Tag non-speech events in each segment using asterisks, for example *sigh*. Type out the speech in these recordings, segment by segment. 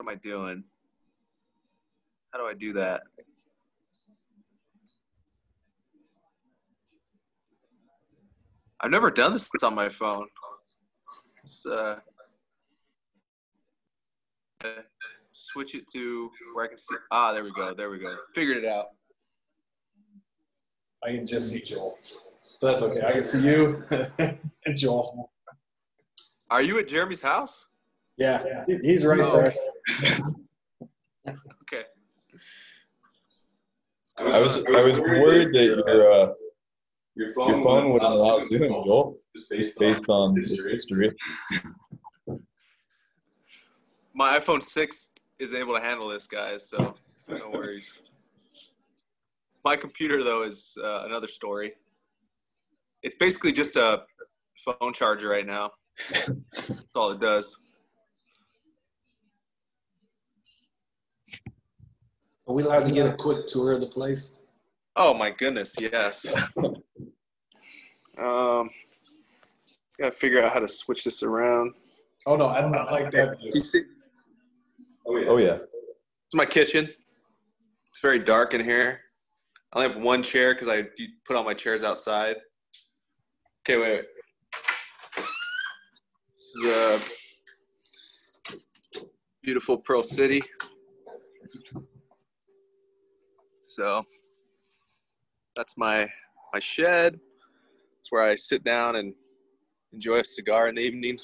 am I doing? How do I do that? I've never done this on my phone. Just, uh, switch it to where I can see. Ah, there we go. There we go. Figured it out. I can just see Joel. But that's okay. I can see you *laughs* and Joel. Are you at Jeremy's house? Yeah, he- he's right Oh, there. Okay. I was I was worried that your uh, your phone wouldn't allow Zoom, Joel, just based based on history. My iPhone 6 is able to handle this, guys, so no worries. My computer, though, is uh, another story. It's basically just a phone charger right now. That's all it does. Are we allowed to get a quick tour of the place? Oh my goodness, yes. Um, gotta figure out how to switch this around. Oh no, I don't like that. You see, Oh yeah. it's my kitchen. It's very dark in here. I only have one chair because I put all my chairs outside. Okay, wait. wait. This is a beautiful Pearl City. So that's my my shed. It's where I sit down and enjoy a cigar in the evening.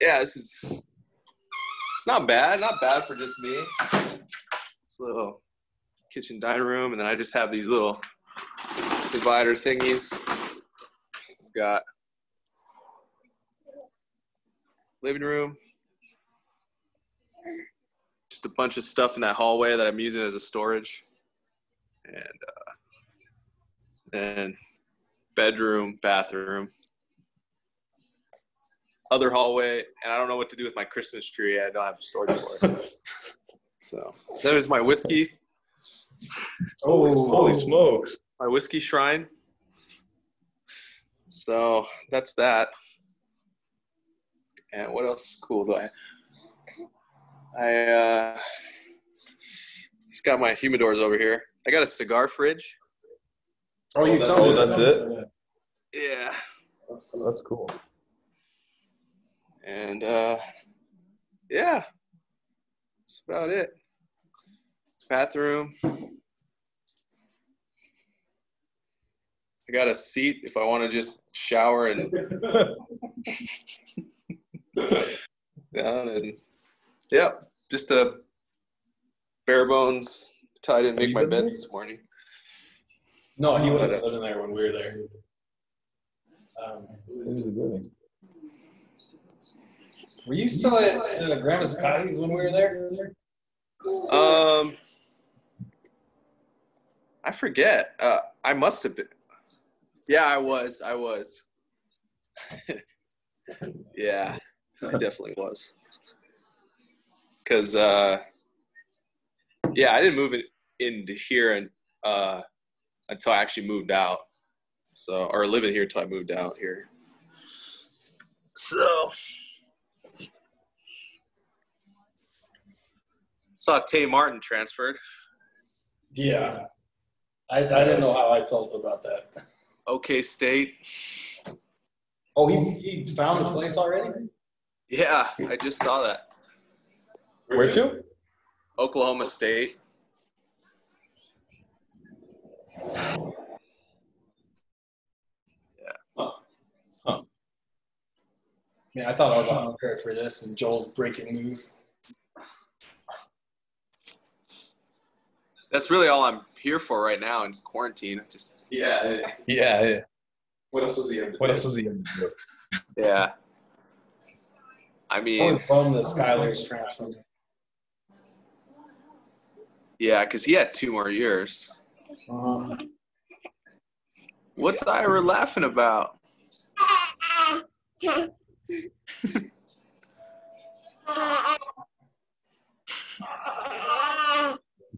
Yeah, this is it's not bad, not bad for just me. This little kitchen dining room, and then I just have these little divider thingies. We've got living room. Just a bunch of stuff in that hallway that I'm using as a storage. And uh, then bedroom, bathroom, other hallway, and I don't know what to do with my Christmas tree. I don't have a storage for it. So there's my whiskey, Oh, holy smokes! my whiskey shrine. So that's that. And what else cool do I? I uh, just got my humidors over here. I got a cigar fridge. Oh, you that's- tell me. that's it? Yeah. That's cool. And uh, yeah, that's about it. Bathroom. I got a seat if I want to just shower and *laughs* *laughs* down and yeah, just a bare bones. I didn't make my bed there? this morning. No, he wasn't living there when we were there. Um, Who's the living? were you still at uh, Grandma Scotty's when we were there? Um, I forget. Uh, I must have been. Yeah, I was. I was. *laughs* yeah, I definitely was. Cause uh, yeah, I didn't move it into here and uh, until I actually moved out. So, or living here until I moved out here. So, saw Tay Martin transferred. Yeah. I, I didn't know how I felt about that. OK State. Oh, he, he found the place already? Yeah, I just saw that. Where to? Oklahoma State. Yeah, Huh. Huh. I thought I was unprepared for this and Joel's breaking news. That's really all I'm here for right now in quarantine. Just Yeah. Yeah. yeah. What else is he? What else is he gonna do? yeah. I I mean, was bummed that Skylar's transferred. Yeah, because he had two more years. What's Ira laughing about?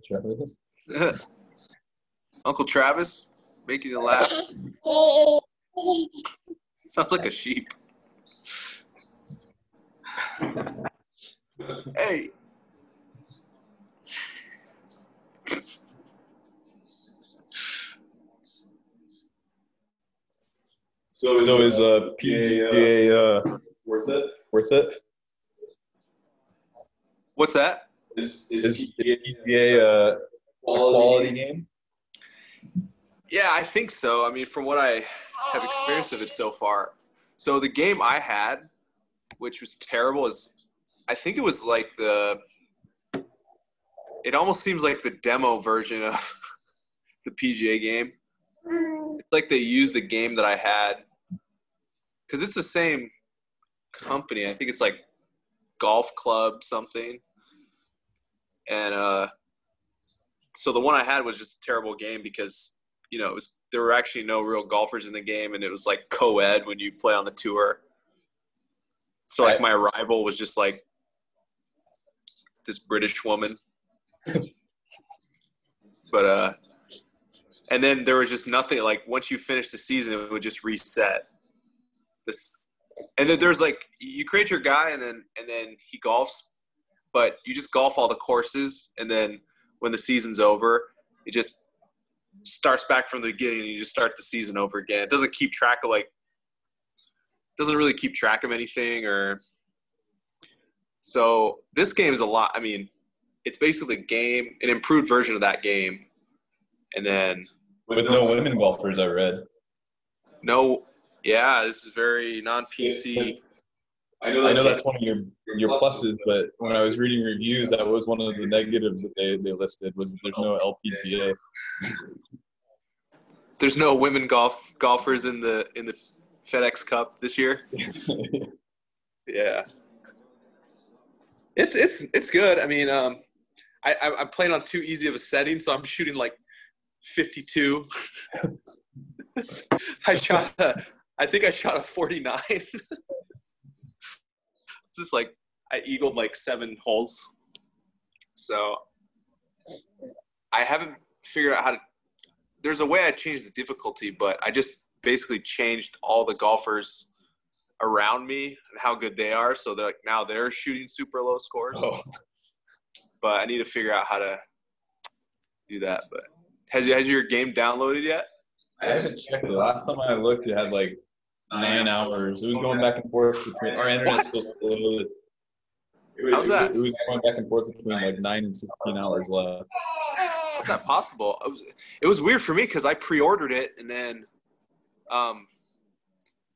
Travis? *laughs* Uncle Travis making you laugh. Sounds like a sheep. *laughs* hey. So is, so is uh, PGA uh, worth it? Worth it? What's that? Is is, is PGA uh, quality, quality game? Yeah, I think so. I mean, from what I have experienced of it so far. So the game I had, which was terrible, is I think it was like the. It almost seems like the demo version of *laughs* the PGA game. It's like they used the game that I had because it's the same company. I think it's like Golf Club something. And uh, so the one I had was just a terrible game because you know it was there were actually no real golfers in the game, and it was like co-ed when you play on the tour. So like my rival was just like this British woman. *laughs* but uh and then there was just nothing like once you finish the season it would just reset this and then there's like you create your guy and then and then he golfs but you just golf all the courses and then when the season's over it just starts back from the beginning and you just start the season over again. It doesn't keep track of like doesn't really keep track of anything or so this game is a lot i mean it's basically a game an improved version of that game. And then with no women golfers i read. No yeah, this is very non-PC. I know, I know that's one of your your pluses, but when I was reading reviews, that was one of the negatives that they, they listed was there's no LPGA. *laughs* There's no women golf golfers in the in the FedEx Cup this year. *laughs* yeah, it's it's it's good. I mean, um, I I'm playing on too easy of a setting, so I'm shooting like 52. *laughs* I shot a I think I shot a 49. *laughs* it's just like I eagled like seven holes. So I haven't figured out how to. There's a way I changed the difficulty, but I just basically changed all the golfers around me and how good they are. So that like now they're shooting super low scores. Oh. But I need to figure out how to do that. But has has your game downloaded yet? I haven't checked it. Last time I looked, it had like nine hours. It was going back and forth between our internet still slow. How's that? It was going back and forth between like nine and sixteen hours left. How's that possible? It was, it was weird for me because I pre-ordered it and then, um,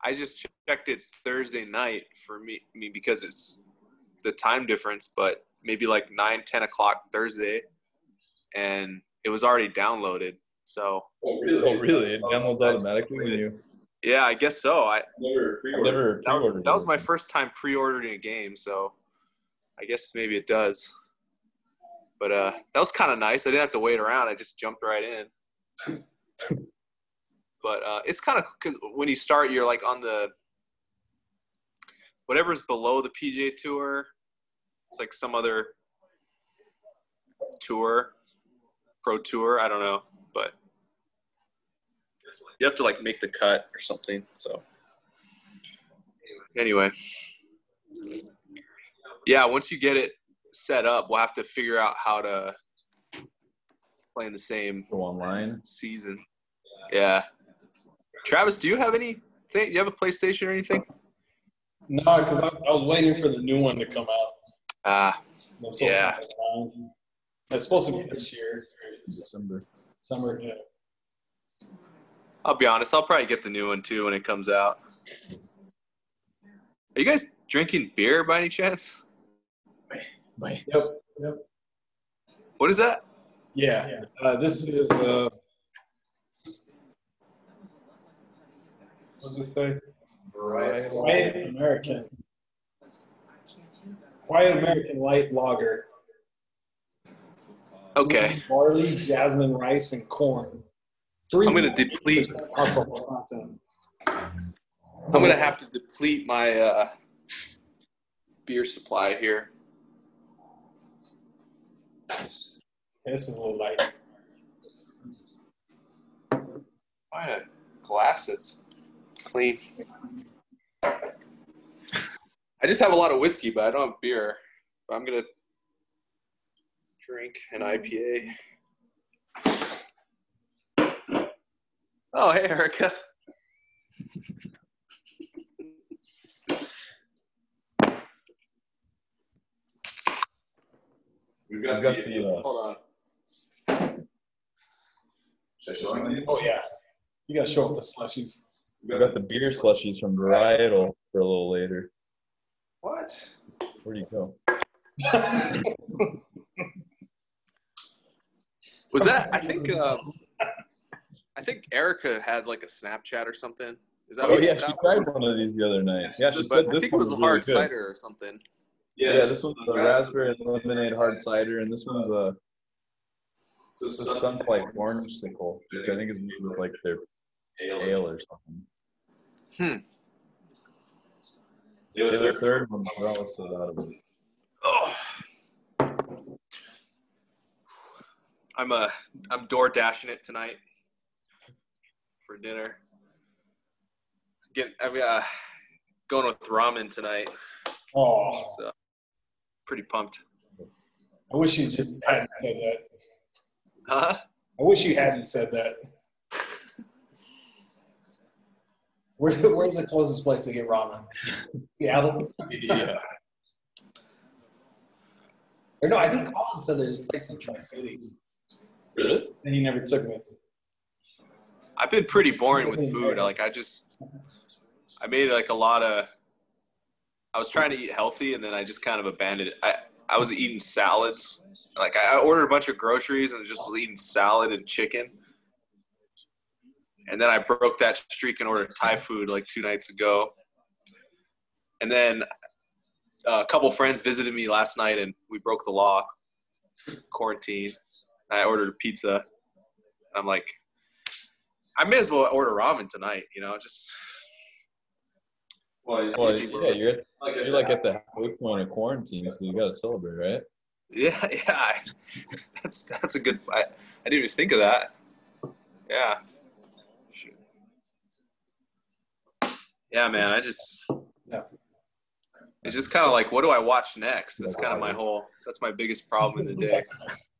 I just checked it Thursday night for me, me because it's the time difference, but maybe like nine, ten o'clock Thursday, and it was already downloaded. So. Oh really? Oh really? It downloads automatically when you. Yeah, I guess so. I never never that, was, that was my first time pre-ordering a game, so I guess maybe it does. But uh, that was kind of nice. I didn't have to wait around. I just jumped right in. *laughs* but uh, it's kind of because when you start, you're like on the whatever's below the PGA Tour. It's like some other tour, pro tour. I don't know, but you have to like make the cut or something. So anyway, yeah, once you get it set up, we'll have to figure out how to play in the same Go online season. Yeah. Travis, do you have anything? Do you have a PlayStation or anything? No, because I, I, was waiting for the new one to come out. Ah, uh, yeah. It's supposed to be this year. December. Summer, yeah. I'll be honest. I'll probably get the new one too when it comes out. Are you guys drinking beer by any chance? Wait, Yep. Yep. What is that? Yeah. Uh, this is. Uh, what does it say? White American. White American light lager. Okay. Barley, jasmine, rice, and corn. Three I'm going to deplete. I'm going to have to deplete my uh, beer supply here. This is a little light. Find a glass that's clean. I just have a lot of whiskey, but I don't have beer. But I'm gonna drink an IPA. Oh, hey, Erica. We've got, got the. Uh, Hold on. Should I show? Oh yeah, you gotta show up the slushies. we got the beer slushies from Varietal for a little later. What? Where do you go? *laughs* Was that? I think. Um, I think Erica had like a Snapchat or something. Is that? Oh what yeah, that she tried one of these the other night. Yeah, she But said I this think it one was a really hard good. cider or something. Yeah, this one's a raspberry and lemonade hard cider, and this one's a this is sunflight orange sickle, which I think is made with like their ale or something. The The other other third one, we're almost sold out of it. Oh. I'm uh I'm door dashing it tonight for dinner. Get I mean uh going with ramen tonight. Oh, So pretty pumped. I wish you just hadn't said that. Huh? I wish you hadn't said that. Where, where's the closest place to get ramen? Seattle? Yeah. Or no, I think Colin said there's a place in Tri Cities, Really? and he never took me. I've been pretty boring with food. Like I just I made like a lot of I was trying to eat healthy and then I just kind of abandoned it. I I was eating salads. Like I ordered a bunch of groceries and just was eating salad and chicken. And then I broke that streak and ordered Thai food like two nights ago. And then a couple friends visited me last night and we broke the law, quarantine. I ordered a pizza. I'm like, I may as well order ramen tonight, you know, just Well, yeah, you're at, you're like at the halfway point of quarantine, so you gotta celebrate, right? yeah, *laughs* yeah. That's that's a good. I, I didn't even think of that. Yeah. Shoot. Yeah, man. I just. Yeah. It's just kind of like, what do I watch next? That's kind of my whole. That's my biggest problem in the day. *laughs*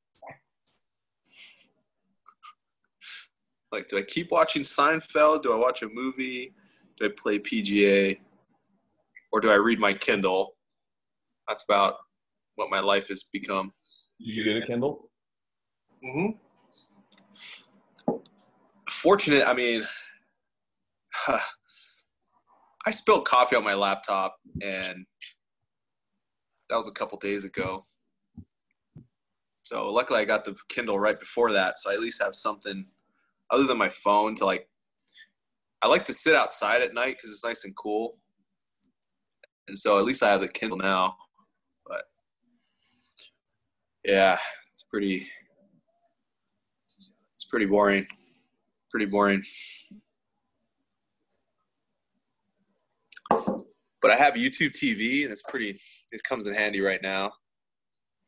Like, do I keep watching Seinfeld? Do I watch a movie? Do I play PGA? Or do I read my Kindle? That's about what my life has become. Did you get a Kindle? Mm-hmm. Fortunate, I mean, *sighs* I spilled coffee on my laptop, and that was a couple days ago. So luckily, I got the Kindle right before that, so I at least have something other than my phone to like. I like to sit outside at night because it's nice and cool, and so at least I have the Kindle now. But yeah, it's pretty it's pretty boring. Pretty boring. But I have YouTube TV and it's pretty it comes in handy right now.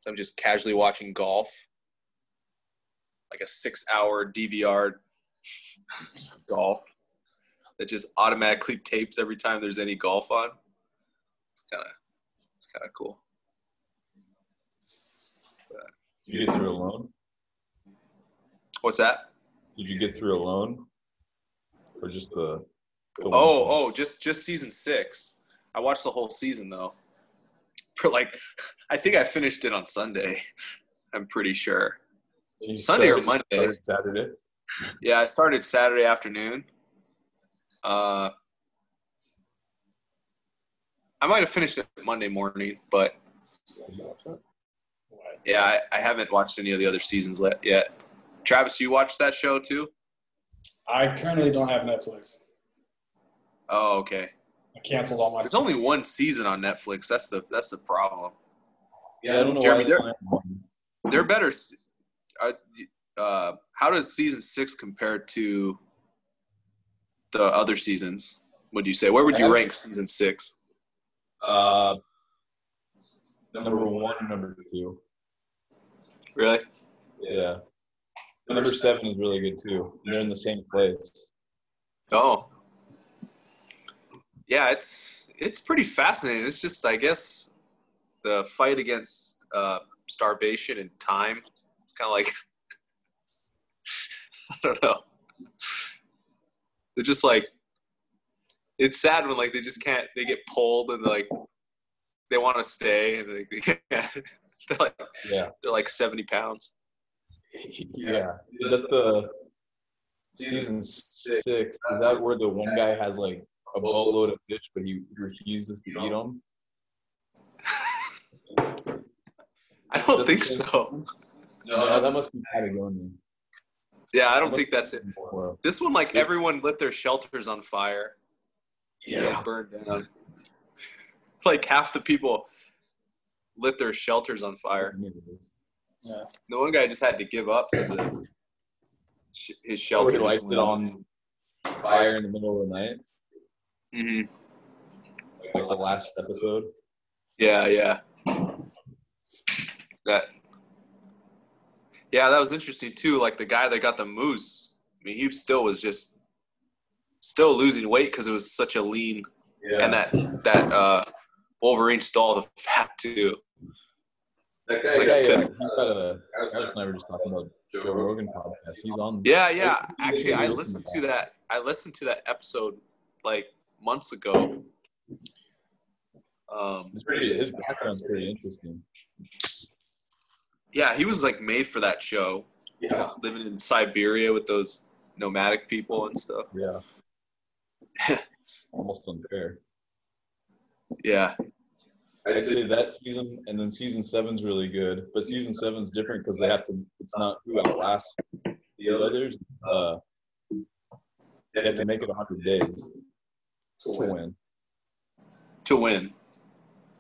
So I'm just casually watching golf. Like a six hour DVR golf that just automatically *laughs* tapes every time there's any golf on. It's kinda it's kinda cool. Did you get through alone? What's that? Did you get through alone? Or just the, the Oh, oh, just just season six. I watched the whole season though. *laughs* For like, *laughs* I think I finished it on Sunday. I'm pretty sure. Sunday or Monday? Saturday. Yeah, I started Saturday afternoon. Uh, I might have finished it Monday morning, but yeah, I, I haven't watched any of the other seasons yet. Travis, you watched that show too? I currently don't have Netflix. Oh, okay. I canceled all my. There's only one season on Netflix. That's the that's the problem. Yeah, I don't know Jeremy, why they're- they don't have one. They're better. Are, uh, how does season six compare to the other seasons? Would you say? Where would you rank season six? Uh, number one number two. Really? Yeah. Number seven is really good too. They're in the same place. Oh. Yeah, it's it's pretty fascinating. It's just, I guess, the fight against uh, starvation and time. It's kind of like, *laughs* I don't know. They're just like, it's sad when like they just can't. They get pulled and like they want to stay and they, they can't. *laughs* They're like, Yeah. they're like seventy pounds. Yeah. Is that the season six? Is that where the one guy has like a boatload of fish, but he refuses to eat them? *laughs* I don't think so. No, that must be Patagonia. Yeah, I don't think that's it. This one, like everyone lit their shelters on fire. and burned down. *laughs* like half the people lit their shelters on fire. Yeah. The one guy just had to give up because sh- his Shelter shelter. just went it on fire in the middle of the night, Mhm. like the last episode. Yeah, yeah. That. Yeah, that was interesting too. Like the guy that got the moose. I mean, he still was just still losing weight because it was such a lean, Yeah. and that that uh, Wolverine stole the *laughs* fat too. That Like, yeah, I yeah. couldn't- He's got a. Alex and I were just talking about Joe Rogan podcast. He's on. Yeah, yeah. I- Actually, I listened to to that. I listened to that episode like months ago. Um, It's pretty. His background's pretty interesting. Yeah, he was like made for that show, Yeah. living in Siberia with those nomadic people and stuff. Yeah. *laughs* Almost unfair. Yeah, I'd say that season, and then season seven's really good, but season seven's different because they have to. It's not who outlasts the others. Uh, they have to make it 100 days to win. to win.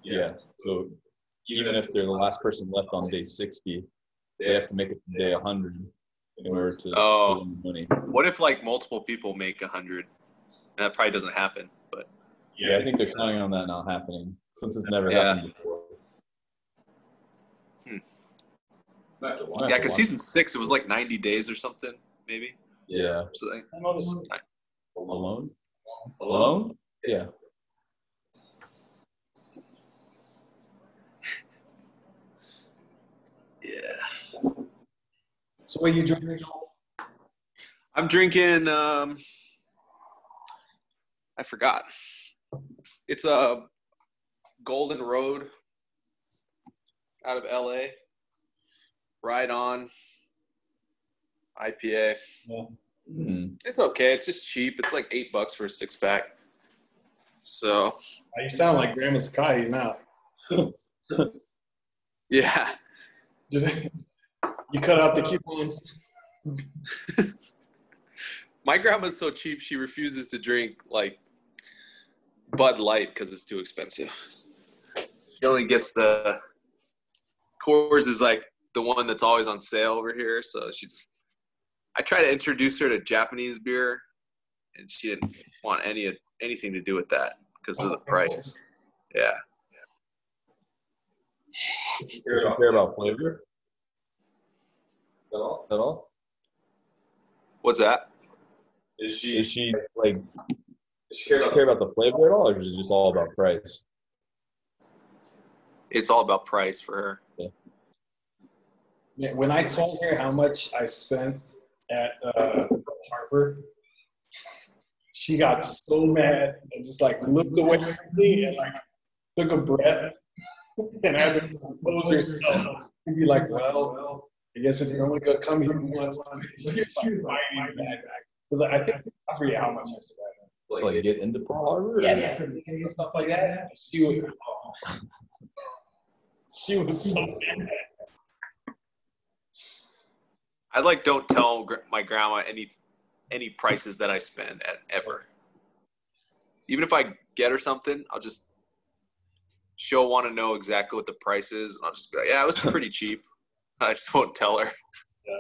Yeah. So even if they're the last person left on day 60, they have to make it to day 100 in order to, Oh. to win money. What if like multiple people make a hundred? That probably doesn't happen. But Yeah, I think they're counting on that not happening since it's never Yeah. happened before. Hmm. Might have to watch yeah, because season six it was like ninety days or something, maybe. Yeah. So like, Alone? Alone? Yeah. yeah. So what are you drinking? I'm drinking. Um, I forgot. It's a Golden Road out of LA. Ride on IPA. Hmm. It's okay. It's just cheap. It's like eight bucks for a six pack. So You sound like Grandma Sakai now. *laughs* yeah, *laughs* Just you cut out the coupons. *laughs* my grandma's so cheap she refuses to drink like Bud Light because it's too expensive. She only gets the Coors is like the one that's always on sale over here. So she's. I try to introduce her to Japanese beer, and she didn't want any anything to do with that because of the oh. price. Yeah. You care about flavor at all? At all? What's that? Is she? Is she like? Does she Does she care about the flavor at all, or is it just all about price? It's all about price for her. Yeah, when I told her how much I spent at uh, Harper, she got so mad and just like looked away from me and like took a breath *laughs* and had to compose herself and be like, "Well, I guess if you're only gonna come here once, *laughs* she was fighting me back." Because I think I forget how much I spent. To like get into Pearl Harbor? or- Yeah, yeah, and stuff like that. She was, *laughs* she was so mad. I like don't tell gr- my grandma any any prices that I spend at ever. Even if I get her something, I'll just she'll want to know exactly what the price is, and I'll just be like, "Yeah, it was pretty cheap." *laughs* I just won't tell her. Yeah.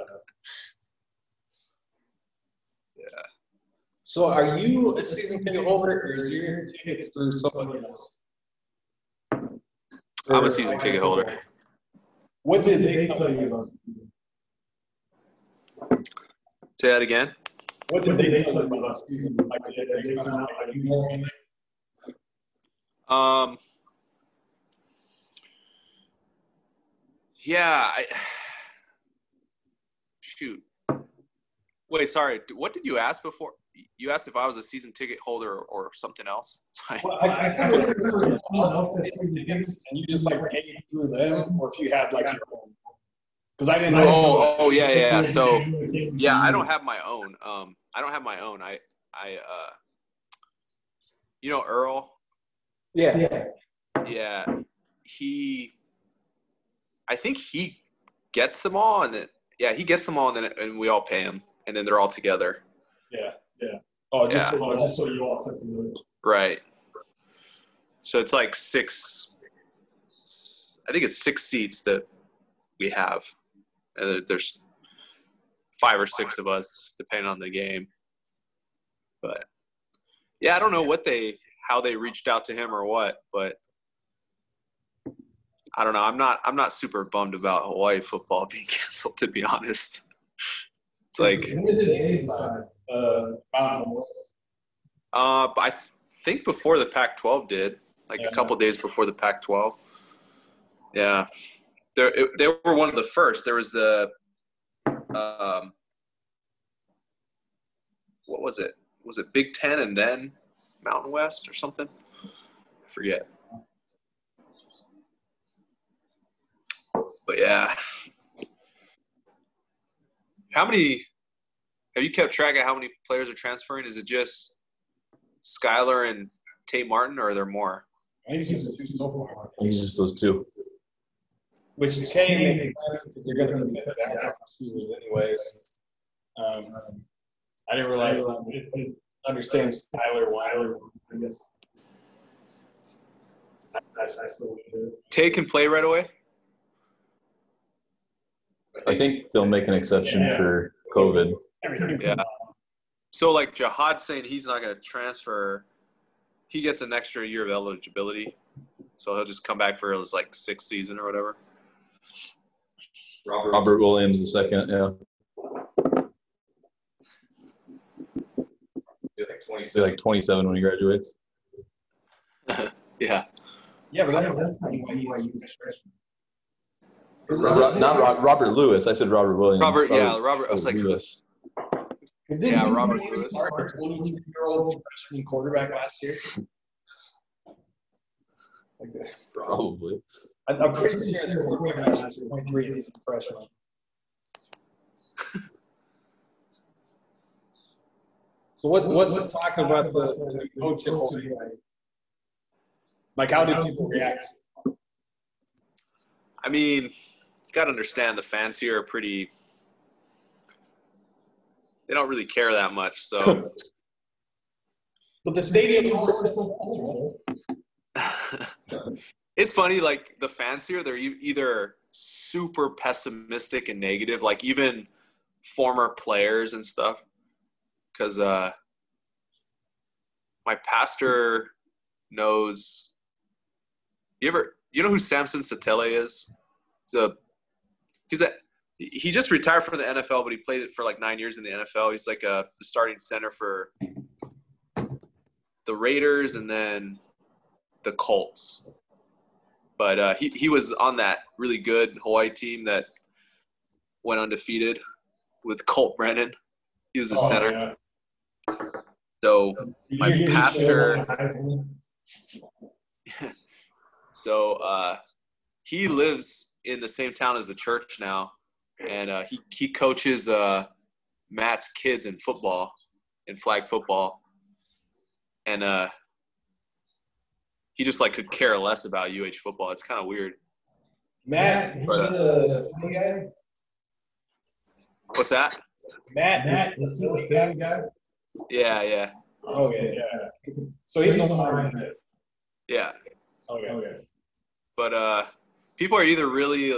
yeah. So are you a season ticket holder or is your ticket through somebody else? I'm a season ticket holder. What did they tell you about? Say that again. What did they tell you about season? Like, did they sound like you more in it? Um. Yeah. I, *sighs* shoot. Wait, sorry. What did you ask before? You asked if I was a season ticket holder or, or something else. *laughs* Sorry. Well, I, I couldn't remember if someone else had season tickets and you just like paid through them, or if you had like your own. Because I didn't know. Oh, oh yeah, yeah. So *laughs* yeah, I don't have my own. Um, I don't have my own. I, I, uh, you know, Earl. Yeah. Yeah, he. I think he gets them all, and then, yeah, he gets them all, and then and we all pay him, and then they're all together. Yeah. Yeah. Oh, just Yeah. so uh, just so you all set the Right. So it's like six. I think it's six seats that we have, and there's five or six of us, depending on the game. But yeah, I don't know what they, how they reached out to him or what, but I don't know. I'm not, I'm not super bummed about Hawaii football *laughs* being canceled, to be honest. It's like, When did they decide? Uh, Uh, I think before the Pac-12 did, like a couple days before the Pac-12. Yeah, they they were one of the first. There was the, um, what was it? Was it Big Ten and then Mountain West or something? I forget. But yeah, how many? Have you kept track of how many players are transferring? Is it just Skylar and Tay Martin, or are there more? I think it's just two so far. I think it's just those two. Which can make sense if you're going to get back receivers anyways. Um, I didn't really understand Tyler Weiler. I guess. That's that's the Tay can play right away. I think they'll make an exception Yeah. for COVID. everything. Yeah. So like Jahad saying he's not going to transfer, he gets an extra year of eligibility, so he'll just come back for his like sixth season or whatever. Robert Williams the second, yeah. He'll be like 27 when he graduates. *laughs* Yeah. Yeah, but that's that's not why he's freshman. Ro- not Ro- Robert Lewis. I said Robert Williams. Robert, yeah, Robert. I was like, Lewis. Yeah, Robert Lewis. Lewis. Start a 22 year old freshman quarterback last year. Like that. Probably. I'm I'm pretty sure the quarterback last year, 23, and he's a freshman. So what, what's the talk about the, the coach at Hawaii? Like, how did people react? I mean, you got to understand the fans here are pretty. They don't really care that much, so. *laughs* But the stadium *laughs* it's funny like the fans here they're either super pessimistic and negative like even former players and stuff because uh my pastor knows you ever you know who samson satele is he's a he's a he just retired from the nfl but he played it for like nine years in the nfl he's like a the starting center for the raiders and then the Colts. But uh, he, he was on that really good Hawaii team that went undefeated with Colt Brennan. He was a Oh, center. yeah. So My pastor- *laughs* so uh, he lives in the same town as the church now, and uh, he he coaches uh, Matt's kids in football, in flag football, and uh, he just like could care less about UH football. It's kind of weird. Matt, he's But, uh, the funny guy. What's that? Matt, Matt, the silly guy. guy. Yeah, yeah, Okay, yeah. So he's no longer in it. yeah. Okay. okay. But uh, people are either really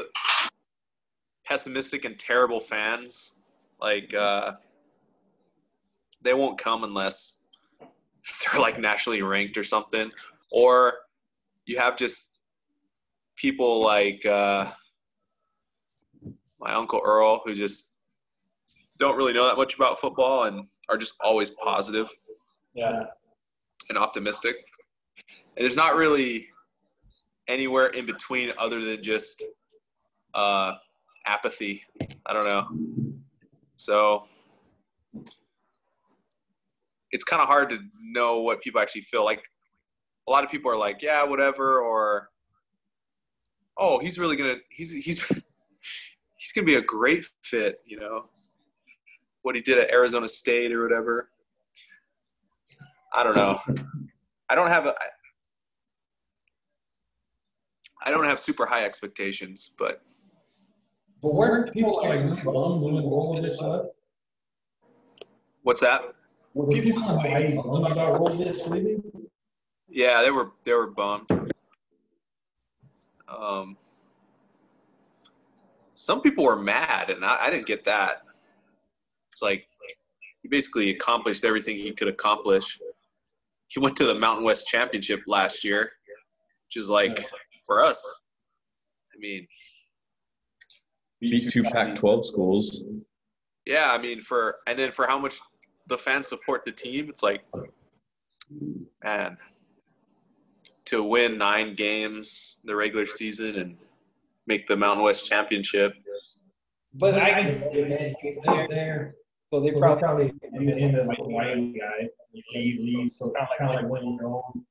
pessimistic and terrible fans, like uh, they won't come unless they're like nationally ranked or something, or you have just people like uh, my uncle Earl who just don't really know that much about football and are just always positive Yeah. and optimistic. And there's not really anywhere in between other than just uh, apathy. I don't know. So it's kind of hard to know what people actually feel. Like a lot of people are like, yeah, whatever, or oh, he's really gonna he's he's *laughs* he's gonna be a great fit, you know. What he did at Arizona State or whatever. I don't know. I don't have a. I don't have super high expectations, but But weren't people like bummed when Rolovich left? what's that? Were people kind of bummed about Rolovich leaving? Yeah, they were they were bummed. Um, some people were mad, and I, I didn't get that. It's like he basically accomplished everything he could accomplish. He went to the Mountain West Championship last year, which is like for us. I mean, Beat two Pac-12 schools. yeah, I mean for and then for how much the fans support the team, it's like, man, to win nine games the regular season and make the Mountain West Championship. But I get it. They're there. So they probably use him as a Hawaii guy. He leaves, so it's kind of like when you're home.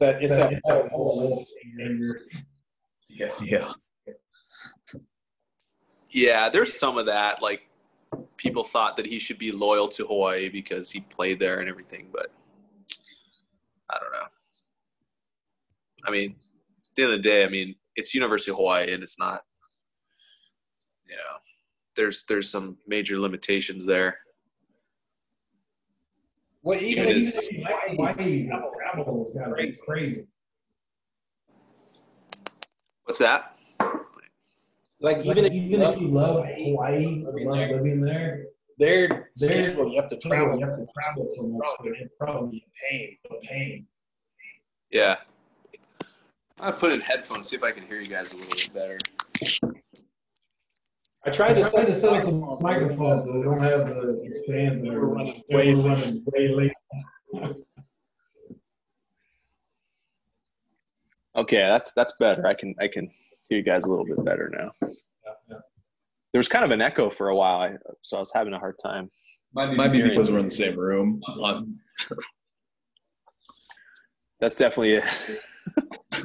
It's that, it's that whole Yeah. Yeah. Yeah, there's some of that. Like people thought that he should be loyal to Hawaii because he played there and everything, but I don't know. I mean, at the end of the day, I mean, it's University of Hawaii and it's not you know, there's there's some major limitations there. Well, even It if. Hawaii travel is got to be crazy. What's that? Like even if even if you love Hawaii, living love there. living there, Their Their schedule, you have to travel, travel. you have to travel so much, that it's probably a pain, a pain. Yeah. I put in headphones, see if I can hear you guys a little bit better. I I tried to tried to set set up the microphones, but they don't have the the stands there. We're running Way way running way late. *laughs* Okay, that's that's better. I can I can hear you guys a little bit better now. There was kind of an echo for a while, I, so I was having a hard time. Might be, Might be because we're in the same room. That's definitely it. *laughs*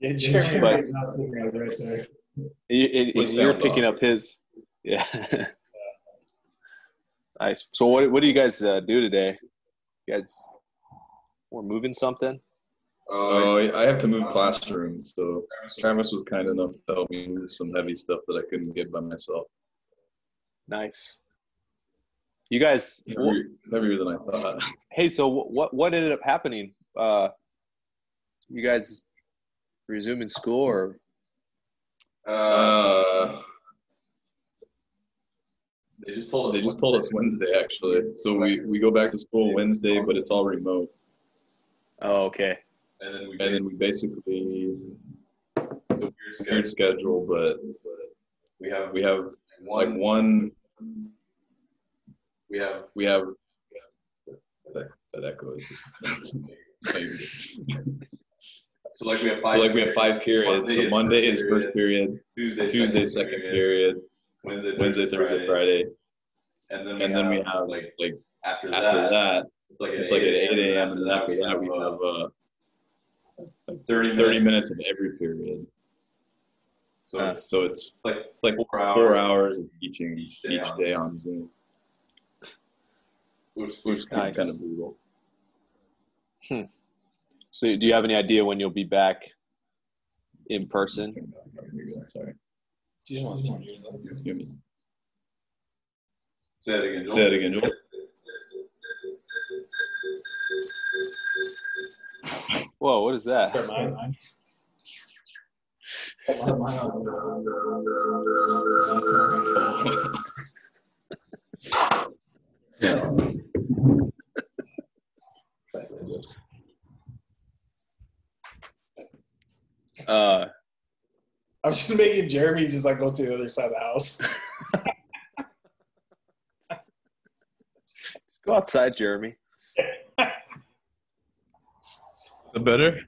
Yeah, But- Jeremy, But- Not sitting right right there. It, Was you're picking up his. *laughs* Yeah. nice. So what what do you guys uh, do today? You guys, we're moving something. Oh, I have to move classroom, so Travis was kind enough to help me move some heavy stuff that I couldn't get by myself. Nice. You guys, Heavier, heavier than I thought. *laughs* hey, so what what ended up happening? Uh, you guys resuming school or Uh, they just told us. They just told us Wednesday, actually. So we, we go back to school Wednesday, but it's all remote. oh okay And then we, and then we basically it's a weird, weird schedule, but we have we have like one. We have we have that, that echo is *laughs* So like we have five. So like we have five periods. So Monday is first period. Tuesday, Tuesday second period. Wednesday, Wednesday, Thursday, Friday, and then and then we have like like after, after that, that it's like it's like at eight a.m. and then after that we have uh, like 30, 30 minutes of every period. so Uh, it's So it's like it's like four hours, four hours of teaching each each day day, on on Zoom, which, which Nice. kind of brutal. So do you have any idea when you'll be back in person Sorry. you want to turn yours up. Hear me. say it again. Joel. Say it again, Joel. whoa what is that *laughs* *laughs* Turn mine on. Turn mine on. uh I'm just making Jeremy just like go to the other side of the house. *laughs* go outside jeremy The better?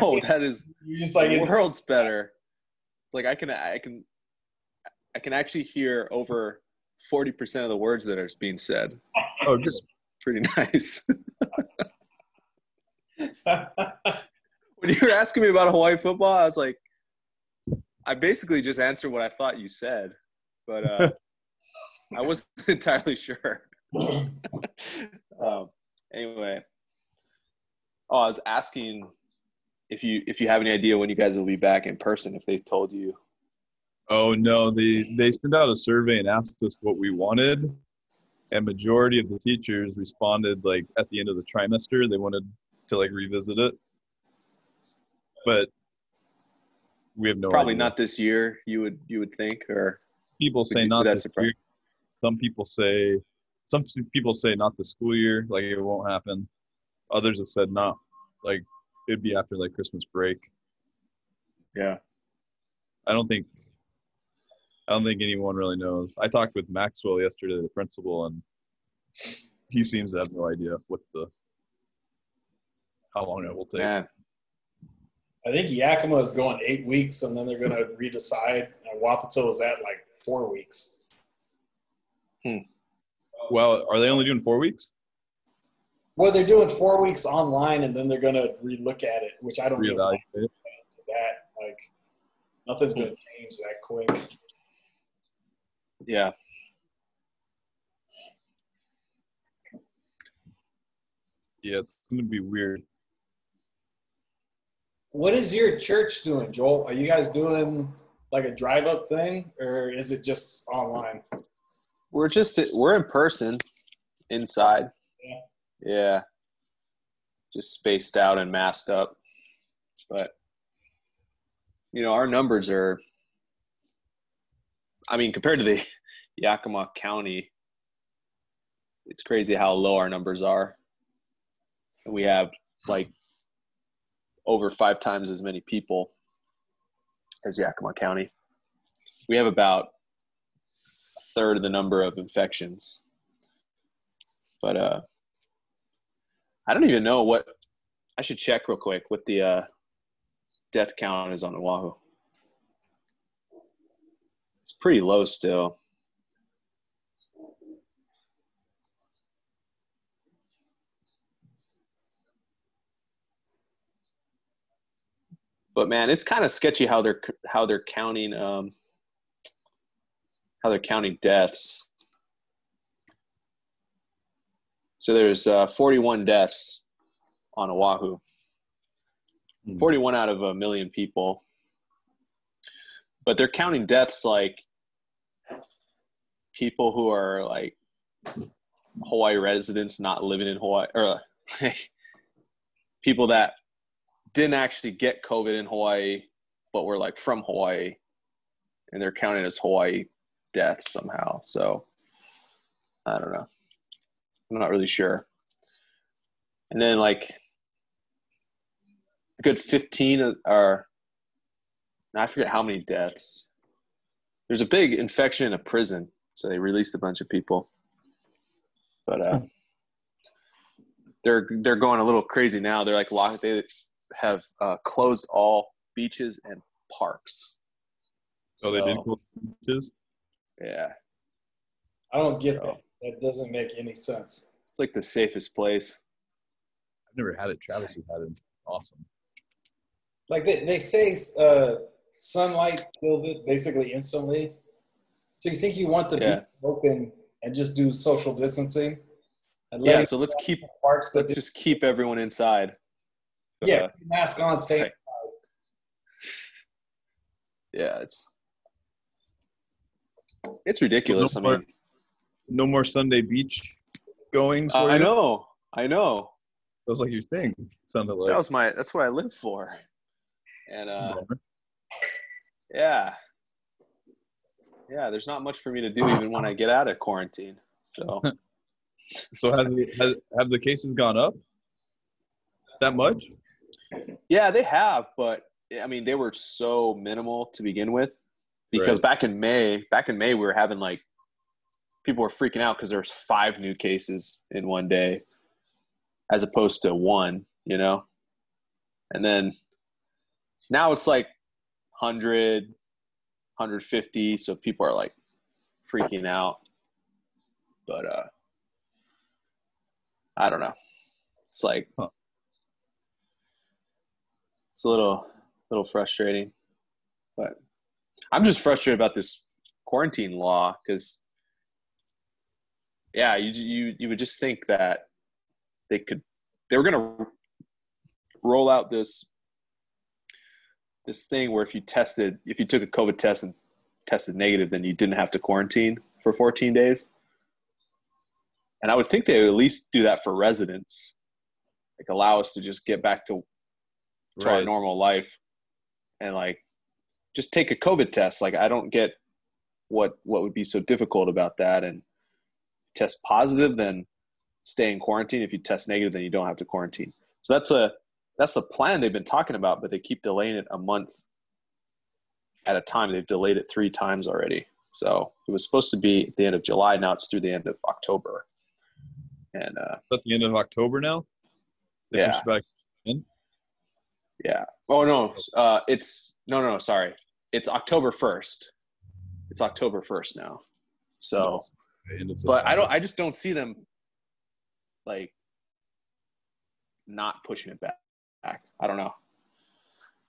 Oh, that is You're just like, it- worlds better. It's like I can I can I can actually hear over forty percent of the words that are being said. Oh, just Pretty *laughs* nice. *laughs* when you were asking me about Hawaii football, I was like, I basically just answered what I thought you said, but uh, *laughs* I wasn't *laughs* entirely sure. *laughs* um, anyway, oh, I was asking if you if you have any idea when you guys will be back in person. If they told you, Oh no, they they sent out a survey and asked us what we wanted, and majority of the teachers responded like at the end of the trimester they wanted to like revisit it, but we have no probably idea. not this year. You would you would think, or People say not that surprise- year. Some people say some people say not the school year, like it won't happen. Others have said not, like it'd be after like Christmas break. yeah. I don't think I don't think anyone really knows. I talked with Maxwell yesterday, the principal, and he seems to have no idea what the how long it will take. Man, I think Yakima is going eight weeks, and then they're going to redecide. And Wapato is at like four weeks. Hmm. Well, are they only doing four weeks? Well, they're doing four weeks online, and then they're going to relook at it, which I don't Reevaluate that. Like, nothing's going to change that quick. yeah. Yeah, it's gonna be weird. What is your church doing, Joel? Are you guys doing like a drive-up thing, or is it just online? We're just we're in person, inside. Yeah. Yeah. Just spaced out and masked up, but you know our numbers are. I mean, compared to the *laughs* Yakima County, it's crazy how low our numbers are. We have like over five times as many people as Yakima County. We have about a third of the number of infections. But uh, I don't even know what I should check real quick what the uh, death count is on Oahu. It's pretty low still. But man, it's kind of sketchy how they're how they're counting um, how they're counting deaths. So there's uh, 41 deaths on Oahu. Hmm. 41 out of a million people. But they're counting deaths like people who are like Hawaii residents not living in Hawaii or *laughs* like, people that didn't actually get COVID in Hawaii but were like from Hawaii and they're counted as Hawaii deaths somehow. So I don't know. I'm not really sure. And then like a good 15 are I forget how many deaths. There's a big infection in a prison, so they released a bunch of people. But uh, they're they're going a little crazy now. They're like locked. They have uh, closed all beaches and parks. Oh, they did So, close beaches? Yeah, I don't get So- that. That doesn't make any sense. it's like the safest place. I've never had it. Travis has had it. It's awesome. Like they, they say, uh, sunlight kills it basically instantly. So you think you want the Yeah. beach open and just do social distancing? And Yeah, so let's keep parks, let's just keep everyone inside. Yeah, Uh, mask on, stay. Right. yeah, it's it's ridiculous. I No more- mean, No more Sunday beach goings. uh, I know, I know. That was like your thing. Sounded like. That was my. That's what I live for. And uh, yeah, yeah. There's not much for me to do even when I get out of quarantine. So *laughs* So has, it, has have the cases gone up that much? Yeah, they have, but I mean, they were so minimal to begin with. Because Right. back in May, back in May, we were having like people were freaking out because there was five new cases in one day, as opposed to one. You know, And then now it's like 100, 150. So people are like freaking out. But uh, I don't know. It's like Huh. It's a little little frustrating. But I'm just frustrated about this quarantine law because yeah, you you you would just think that they could they were gonna roll out this this thing where if you tested if you took a COVID test and tested negative, then you didn't have to quarantine for 14 days. And I would think they would at least do that for residents, like allow us to just get back to, to our normal life, and like just take a COVID test. Like I don't get what what would be so difficult about that. And test positive, then stay in quarantine. If you test negative, then you don't have to quarantine. So that's a that's the plan they've been talking about, but they keep delaying it a month at a time. They've delayed it three times already. So it was supposed to be at the end of July. Now it's through the end of October. And uh, At the end of October now. They Yeah. Pushed back. yeah. Oh no, uh, it's no, no, no. Sorry, it's October first. It's October first now. So, End but I don't. I just don't see them like not pushing it back. I don't know.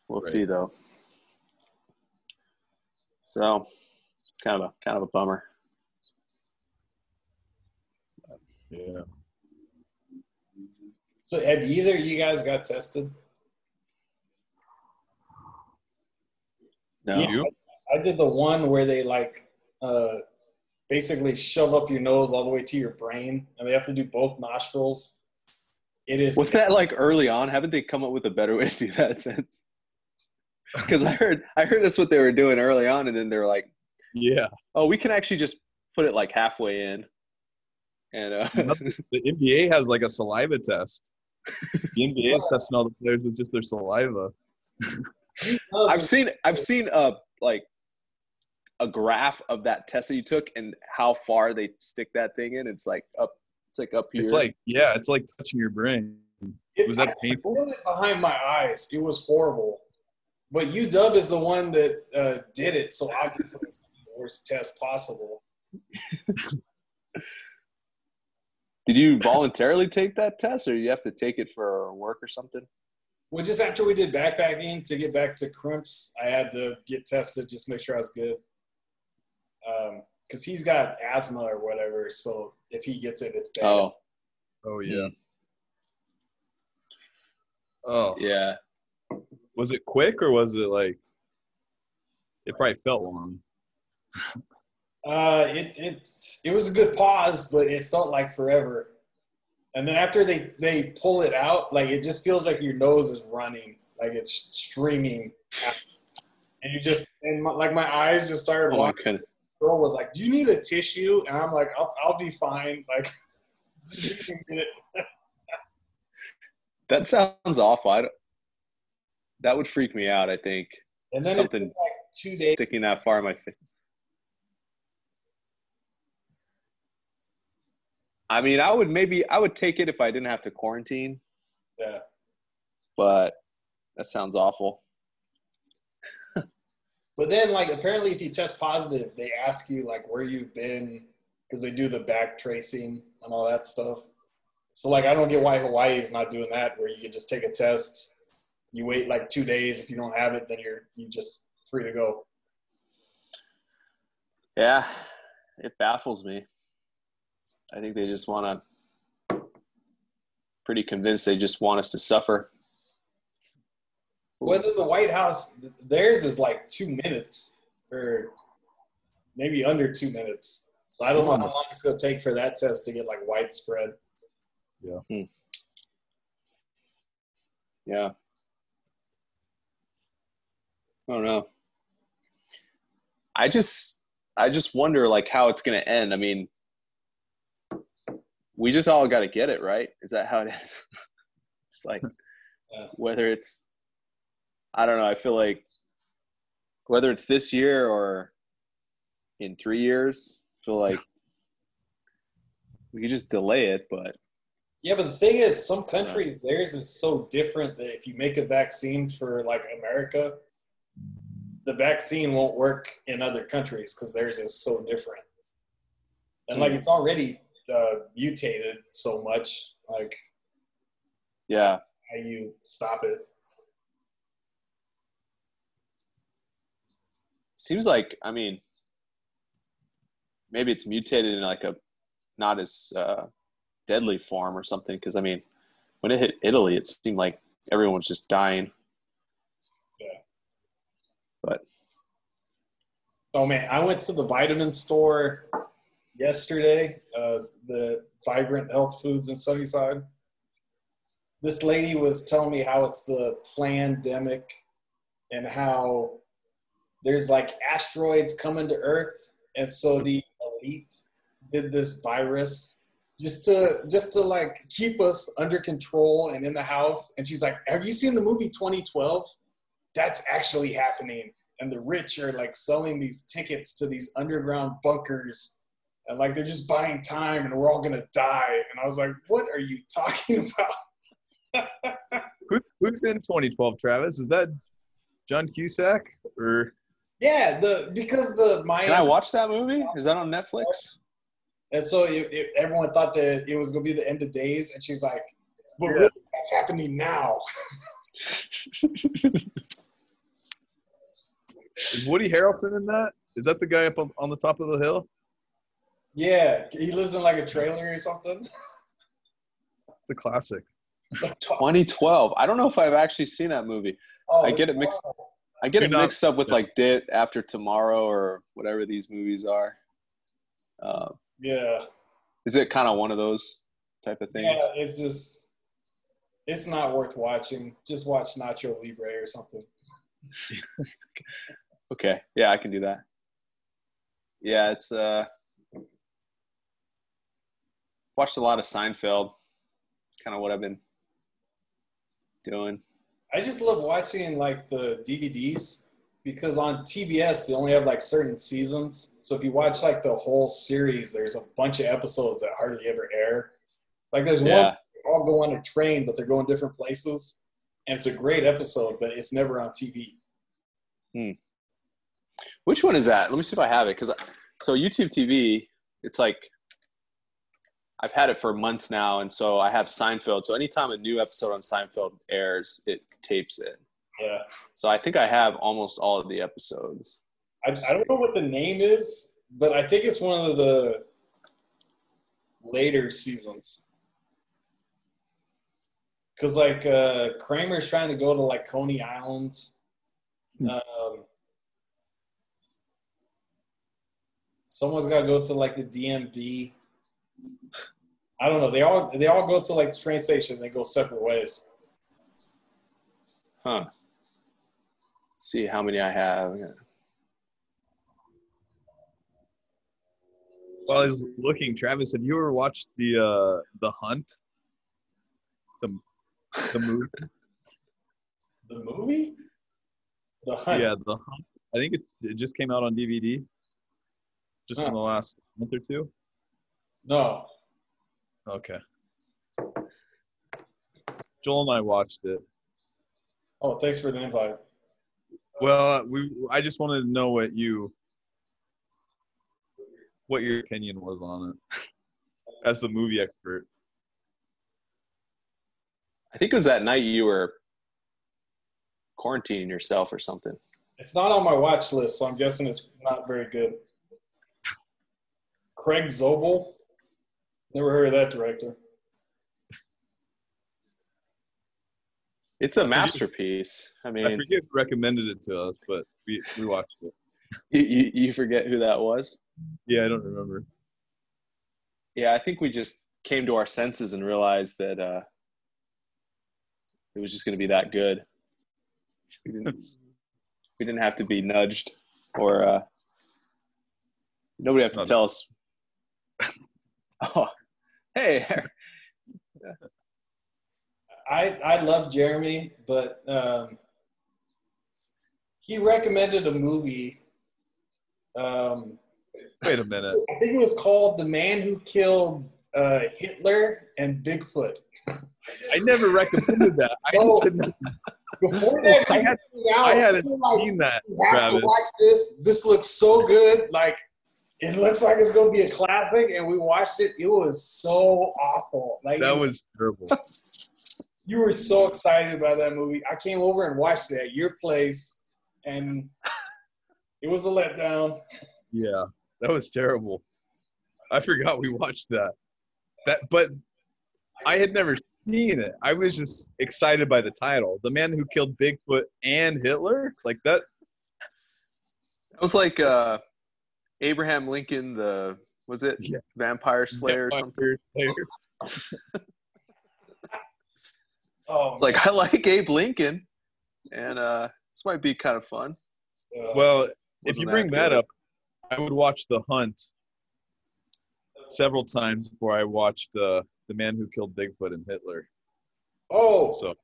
We'll Right. see though. So, it's kind of a kind of a bummer. Yeah. So have either of you guys got tested? No. Yeah. You? I did the one where they like uh, basically shove up your nose all the way to your brain, and they have to do both nostrils. It is Was that like early on? Haven't they come up with a better way to do that *laughs* since? Because I heard I heard that's what they were doing early on, and then they're like, Yeah. "Oh, we can actually just put it like halfway in." And uh, *laughs* The NBA has like a saliva test. The NBA is testing all the players with just their saliva. *laughs* I've seen I've seen a like a graph of that test that you took and how far they stick that thing in. It's like up. It's like up here. It's like yeah, it's like touching your brain. Was that I painful? feel it behind my eyes. It was horrible. But UW is the one that uh, did it, so obviously it's the worst test possible. Did you voluntarily take that test, or you have to take it for work or something? Well, just after we did backpacking to get back to Crimps, I had to get tested just make sure I was good. Because he's got asthma or whatever, so if he gets it, it's bad. Oh, Oh yeah. Oh, yeah. was it quick or was it like? It probably felt long. Uh, it it it was a good pause, but it felt like forever. And then after they they pull it out, like it just feels like your nose is running, like it's streaming, out. and you just and my, like my eyes just started Oh my watering. Girl was like, "Do you need a tissue?" And I'm like, "I'll I'll be fine." Like, *laughs* just give me a minute. That sounds awful. I that would freak me out. I think And then something like two days. sticking that far in my face. I mean, I would maybe I would take it if I didn't have to quarantine, Yeah. but that sounds awful. *laughs* But then, like, apparently, if you test positive, they ask you like where you've been because they do the back tracing and all that stuff. So, like, I don't get why Hawaii is not doing that, where you can just take a test, you wait like two days. If you don't have it, then you're you just free to go. Yeah, it baffles me. I think they just want to. Pretty convinced they just want us to suffer. Whether the White House, theirs is like two minutes or maybe under two minutes. So I don't know hmm. how long it's going to take for that test to get like widespread. Yeah. Hmm. Yeah. I don't know. I just I just wonder like how it's gonna end. I mean we just all gotta get it, right? Is that how it is? *laughs* it's like Yeah. whether it's I don't know, I feel like whether it's this year or in three years, I feel like we could just delay it, but Yeah, but the thing is, some countries theirs is so different that if you make a vaccine for like America, the vaccine won't work in other countries because theirs is so different. And like mm. it's already uh, mutated so much, like Yeah. how you stop it? Seems like I mean, maybe it's mutated in like a not as uh, deadly form or something. Because I mean, when it hit Italy, it seemed like everyone was just dying. Yeah. But Oh man, I went to the vitamin store yesterday, uh, the Vibrant Health Foods in Sunnyside. This lady was telling me how it's the pandemic and how there's like asteroids coming to Earth, and so the elite did this virus just to just to like keep us under control and in the house. And she's like, "Have you seen the movie 2012? That's actually happening." and the rich are like selling these tickets to these underground bunkers and like they're just buying time and we're all gonna die and i was like what are you talking *laughs* about Who, who's in 2012, Travis? Is that John Cusack or yeah the because the Mayan can I watch that movie? Is that on Netflix? and so it, it, everyone thought that it was gonna be the end of days and she's like but Yeah. really that's happening now *laughs* is Woody Harrelson in that? Is that the guy up on, on the top of the hill? Yeah he lives in like a trailer or something It's a classic. 2012. I don't know if I've actually seen that movie. oh, I get it mixed. I get You're it not- mixed up with no. like Dit After Tomorrow or whatever these movies are. Uh, yeah is it kind of one of those type of things? yeah it's just it's not worth watching just watch nacho libre or something *laughs* Okay, yeah, I can do that. Yeah, it's uh, watched a lot of Seinfeld. Kind of what I've been doing. I just love watching like the DVDs because on TBS they only have like certain seasons. So if you watch like the whole series, there's a bunch of episodes that hardly ever air. Like there's one Yeah, they all go on a train, but they're going different places, and it's a great episode, but it's never on TV. Hmm. which one is that? Let me see if I have it. Because so YouTube TV, it's like I've had it for months now, and so I have Seinfeld. So anytime a new episode on Seinfeld airs, it tapes it. Yeah, So I think I have almost all of the episodes. I, I don't know what the name is, but I think it's one of the later seasons. Cause like uh, Kramer's trying to go to like Coney Island. Hmm. Um, someone's got to go to like the DMV. I don't know. They all they all go to like the train station. They go separate ways. Huh. see how many I have. While I was looking, Travis, have you ever watched the uh, the Hunt? The the movie. *laughs* The movie, The Hunt. yeah, the Hunt. I think it's it just came out on DVD. Just in the last month or two. No. Okay. Joel and I watched it. Oh, thanks for the invite. Well, uh, we I just wanted to know what you what your opinion was on it *laughs* as the movie expert. I think it was that night you were quarantining yourself or something. It's not on my watch list, so I'm guessing it's not very good. Craig Zobel. Never heard of that director. It's a masterpiece. I mean, I forget who recommended it to us, but we, we watched it. you, you, you forget who that was? Yeah, I don't remember. Yeah, I think we just came to our senses and realized that uh, it was just going to be that good. We didn't, *laughs* we didn't have to be nudged or uh, nobody have to No. tell us. *laughs* Oh, hey, *laughs* I I love Jeremy, but um, he recommended a movie. Um, Wait a minute. I think it was called "The Man Who Killed uh, Hitler," and Bigfoot. I never recommended that. I No. just said nothing. Before *laughs* that I had, out, I hadn't we were like, seen that, you have to watch this. This looks so good. Like it looks like it's gonna be a classic, and we watched it. It was so awful. Like That was terrible. *laughs* you were so excited about that movie. I came over and watched it at your place, and *laughs* it was a letdown. Yeah, that was terrible. I forgot we watched that. That, but I had never seen it. I was just excited by the title, "The Man Who Killed Bigfoot and Hitler." Like that. It was like uh, Abraham Lincoln, the was it Yeah. Vampire Slayer or something? Slayer. *laughs* Oh, It's like I like Abe Lincoln, and uh, this might be kind of fun. Well, if Wasn't you bring that up, I would watch The Hunt several times before I watched uh, The Man Who Killed Bigfoot and Hitler. oh, So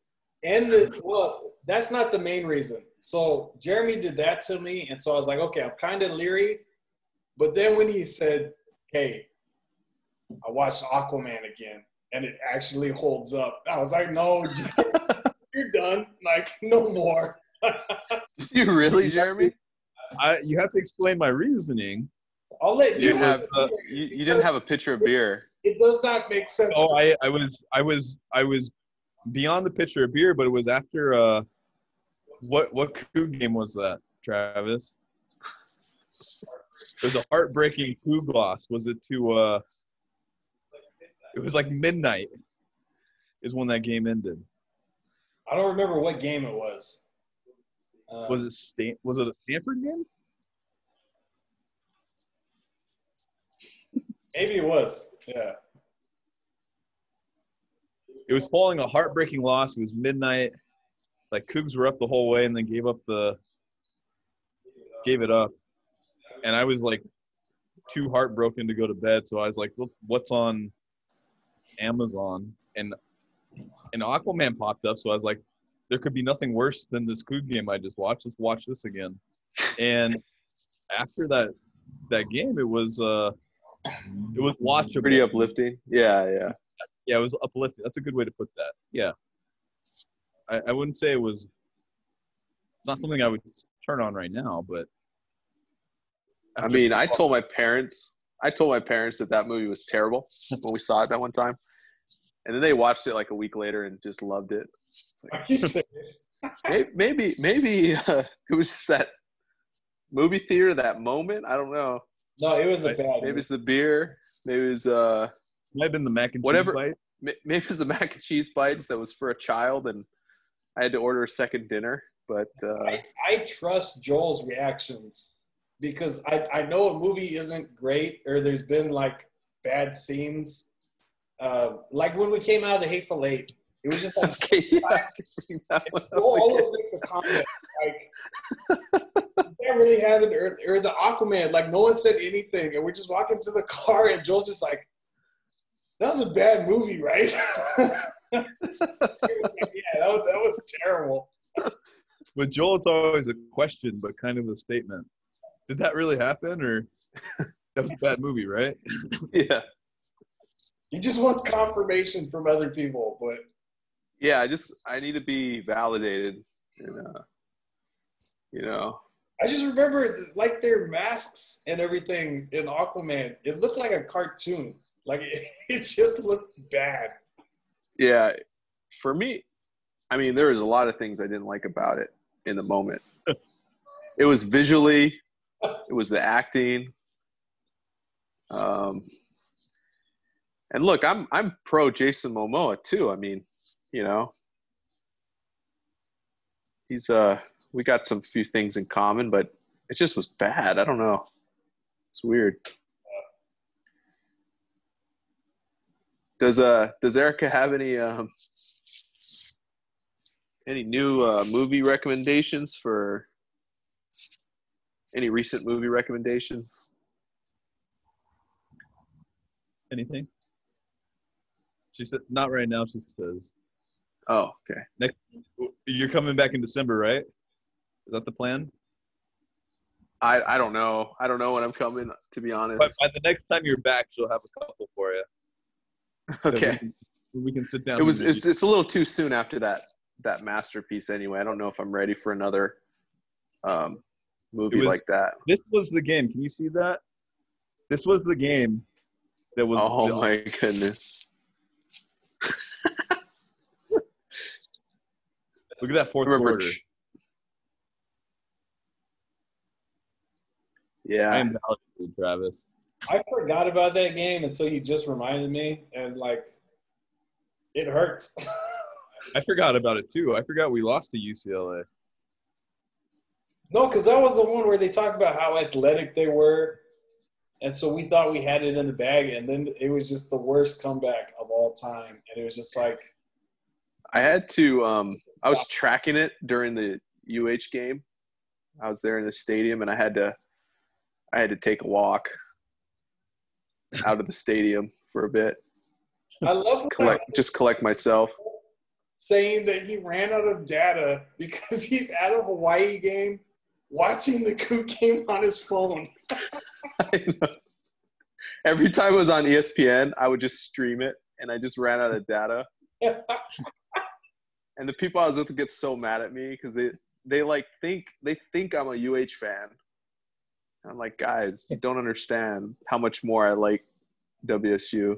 And the well, that's not the main reason. So Jeremy did that to me, and so I was like, okay, I'm kind of leery. But then when he said, "Hey, I watched Aquaman again, and it actually holds up," I was like, "No, *laughs* you're done. Like, no more." *laughs* you really, Jeremy? I, you have to explain my reasoning. I'll let You you. didn't have you, you didn't have a pitcher of beer. It does not make sense. Oh, I, I was I was I was beyond the pitcher of beer, but it was after uh, what what Coug game was that, Travis? It was a heartbreaking Coug loss. Was it to? uh It was like midnight. Is when that game ended. I don't remember what game it was. Uh, Was it Stan- Was it a Stanford game? maybe it was. Yeah. It was following a heartbreaking loss. It was midnight. Like Cougs were up the whole way and then gave up the gave it up. And I was like too heartbroken to go to bed. So I was like, what's on Amazon?" And and Aquaman popped up. So I was like, there could be nothing worse than this Coug game I just watched. Let's watch this again. And after that that game, it was uh it was watchable. Pretty uplifting. Yeah, yeah. Yeah, it was uplifting. That's a good way to put that. Yeah. I, I wouldn't say it was it's not something I would turn on right now, but I mean, I told my parents, I told my parents that that movie was terrible when we saw it that one time, and then they watched it like a week later and just loved it. Are you serious? *laughs* Maybe, maybe, maybe uh, it was that movie theater, that moment. I don't know. No, it was a bad. Maybe it's the beer. Maybe it was uh, might have been the mac and cheese Whatever- bite. maybe it was the *laughs* mac and cheese bites that was for a child, and I had to order a second dinner. But uh, I, I trust Joel's reactions because I, I know a movie isn't great or there's been like bad scenes. Uh, like when we came out of the Hateful Eight, it was just like *laughs* okay, yeah, I can bring that one up Joel always makes a comment like that really happened or, or the Aquaman like no one said anything and we're just walking to the car and Joel's just like that was a bad movie, right? *laughs* yeah, that was, that was terrible. With Joel, it's always a question, but kind of a statement. Did that really happen, or that was a bad movie, right? *laughs* Yeah, He just wants confirmation from other people, but yeah. I just I need to be validated. And, uh, you know, I just remember like their masks and everything in Aquaman. It looked like a cartoon. Like it, *laughs* it just looked bad. yeah. For me, I mean, there was a lot of things I didn't like about it in the moment. *laughs* it was visually, it was the acting. Um, and look, I'm I'm pro Jason Momoa too. I mean, you know, he's uh, we got some few things in common, but it just was bad. I don't know. It's weird. Does uh does Erica have any um any new uh, movie recommendations for any recent movie recommendations? Anything? She said, "Not right now." She says, Oh, okay. Next, "you're coming back in December, right? Is that the plan?" I I don't know. I don't know when I'm coming. To be honest. But by the next time you're back, she'll have a couple for you. *laughs* that we Okay. can- We can sit down. It was it's, it's a little too soon after that that masterpiece anyway. I don't know if I'm ready for another um, movie was- like that. this was the game. Can you see that? This was the game that was. Oh the- my goodness. *laughs* Look at that fourth Remember, quarter. Ch- Yeah. I am validated, Travis. I forgot about that game until you just reminded me, and like, it hurts. *laughs* I forgot about it too. I forgot we lost to UCLA. No, because that was the one where they talked about how athletic they were, and so we thought we had it in the bag, and then it was just the worst comeback of all time, and it was just like, I had to um I was tracking it during the UH game. I was there in the stadium and I had to I had to take a walk *laughs* out of the stadium for a bit. I love Just collect just collect myself. saying that he ran out of data *laughs* because he's at a Hawaii game watching the Coug game on his phone. *laughs* I know. Every time it was on ESPN, I would just stream it and I just ran out of data. *laughs* And the people I was with would get so mad at me because they they like think they think I'm a UH fan. And I'm like, guys, you don't understand how much more I like WSU.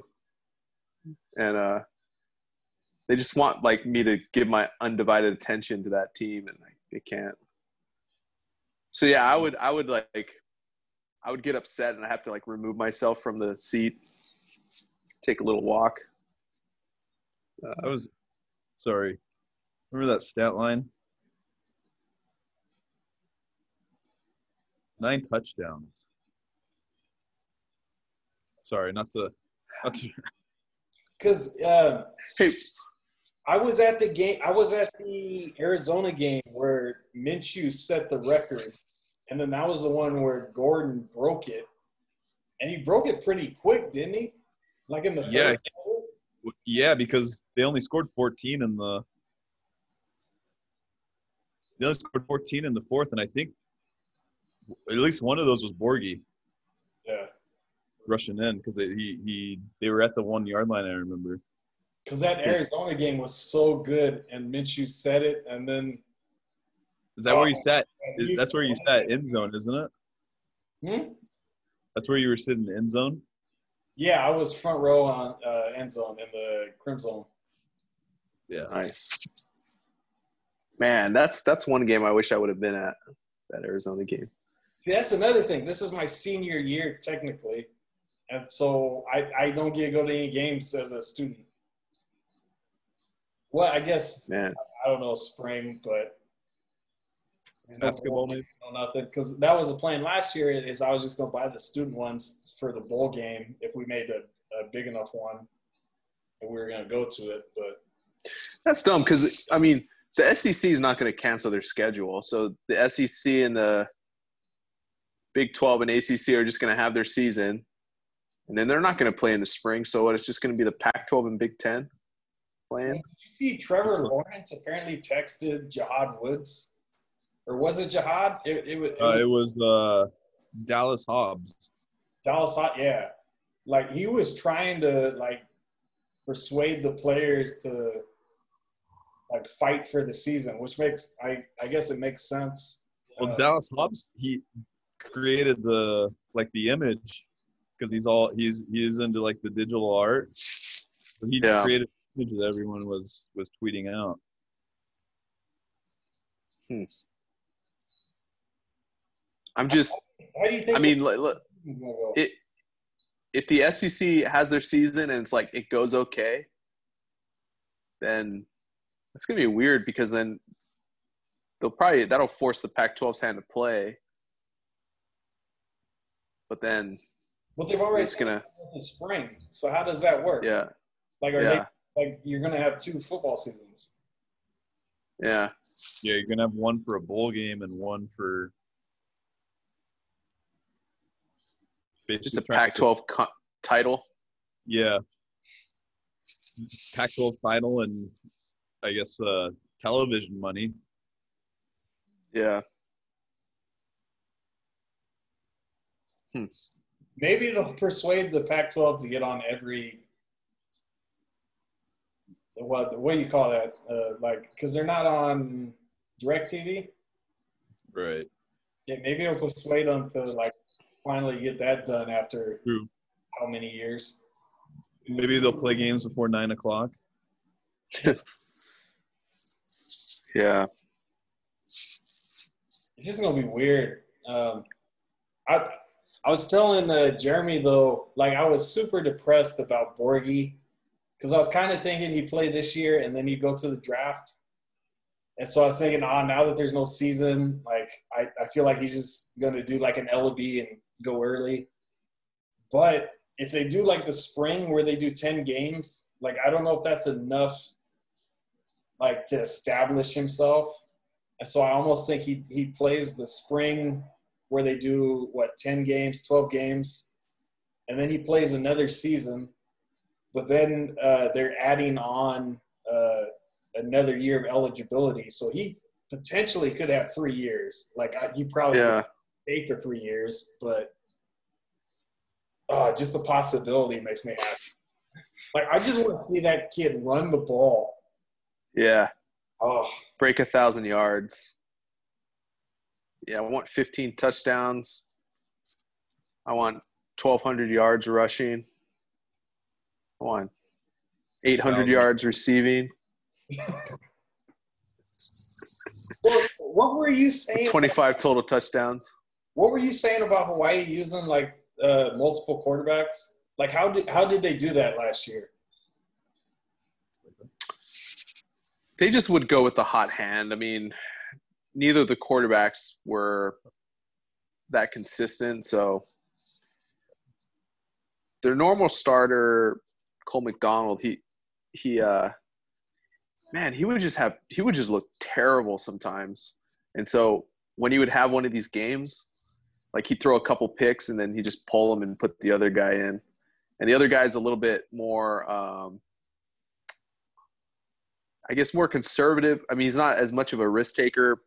And uh they just want like me to give my undivided attention to that team and like they can't. So yeah, I would I would like I would get upset and I have to like remove myself from the seat, take a little walk. I was sorry. Remember that stat line? Nine touchdowns. Sorry, not to, not to *laughs* Because uh, Hey, I was at the game. I was at the Arizona game where Minshew set the record, and then that was the one where Gordon broke it, and he broke it pretty quick, didn't he? Like in the Yeah. Yeah, because they only scored 14 in the. They only scored 14 in the fourth, and I think at least one of those was Borghi Yeah. rushing in because he he they were at the one yard line. I remember. Because that Arizona game was so good, and Minshew said it, and then Is that where you sat? That's where you sat end zone, isn't it? Hmm? That's where you were sitting in end zone. Yeah, I was front row on uh, end zone in the crimson. Yeah. Nice. Man, that's that's one game I wish I would have been at. That Arizona game. See, that's another thing. This is my senior year technically, and so I, I don't get to go to any games as a student. Well, I guess Man, I don't know spring, but Basketball, maybe. no nothing because that was the plan last year. Is I was just gonna buy the student ones for the bowl game if we made a, a big enough one, and we were gonna go to it. But that's dumb because I mean the SEC is not going to cancel their schedule, so the SEC and the Big Twelve and ACC are just going to have their season, and then they're not going to play in the spring. So what? It's just going to be the Pac-12 and Big Ten playing. Did you see Trevor Lawrence apparently texted Jahad Woods, or was it Jahad? It, it was. It Uh, it was uh, Dallas Hobbs. Dallas Hobbs, yeah. Like he was trying to like persuade the players to like fight for the season, which makes I I guess it makes sense. Well, Uh, Dallas Hobbs he created the like the image because he's all he's he's into like the digital art. So he Yeah. created the image that everyone was was tweeting out. Hmm. I'm just. how do you think? I mean, look, look, this is gonna go? it if the SEC has their season and it's like it goes okay, then it's gonna be weird because then they'll probably that'll force the Pac-12's hand to play. But then well, they've already it's gonna in spring. So how does that work? yeah Like, are yeah they like you're gonna have two football seasons? yeah Yeah, you're gonna have one for a bowl game and one for just a Pac-12 co- title. Yeah. Pac-12 title and I guess uh, television money. Yeah, Maybe it'll persuade the Pac-12 to get on every what what do you call that? Uh, like because they're not on Directv. Right. Yeah, maybe it'll persuade them to like finally get that done after True. how many years? Maybe they'll play games before nine o'clock. *laughs* Yeah. It's just gonna be weird. Um, I I was telling uh, Jeremy though, like I was super depressed about Borghi because I was kind of thinking he'd play this year and then he'd go to the draft. And so I was thinking, ah, now that there's no season, like I, I feel like he's just gonna do like an LB and go early. But if they do like the spring where they do ten games, like I don't know if that's enough, like to establish himself. And so I almost think he he plays the spring where they do what ten games, twelve games, and then he plays another season. But then uh, they're adding on uh, another year of eligibility, so he potentially could have three years. Like I, he probably Yeah. stay for three years, but uh, just the possibility makes me happy. Like I just want to see that kid run the ball. Yeah. Oh, Break a thousand yards. Yeah, I want 15 touchdowns. I want 1,200 yards rushing. I want 800 Thousand. yards receiving. what, what were you saying? 25 total touchdowns. What were you saying about Hawaii using like uh, multiple quarterbacks? Like how did how did they do that last year? They just would go with the hot hand. I mean, neither of the quarterbacks were that consistent. So their normal starter, Cole McDonald, he he uh man, he would just have he would just look terrible sometimes. And so when he would have one of these games, like he'd throw a couple picks and then he just pull them and put the other guy in. And the other guy's a little bit more um I guess more conservative. I mean, he's not as much of a risk taker.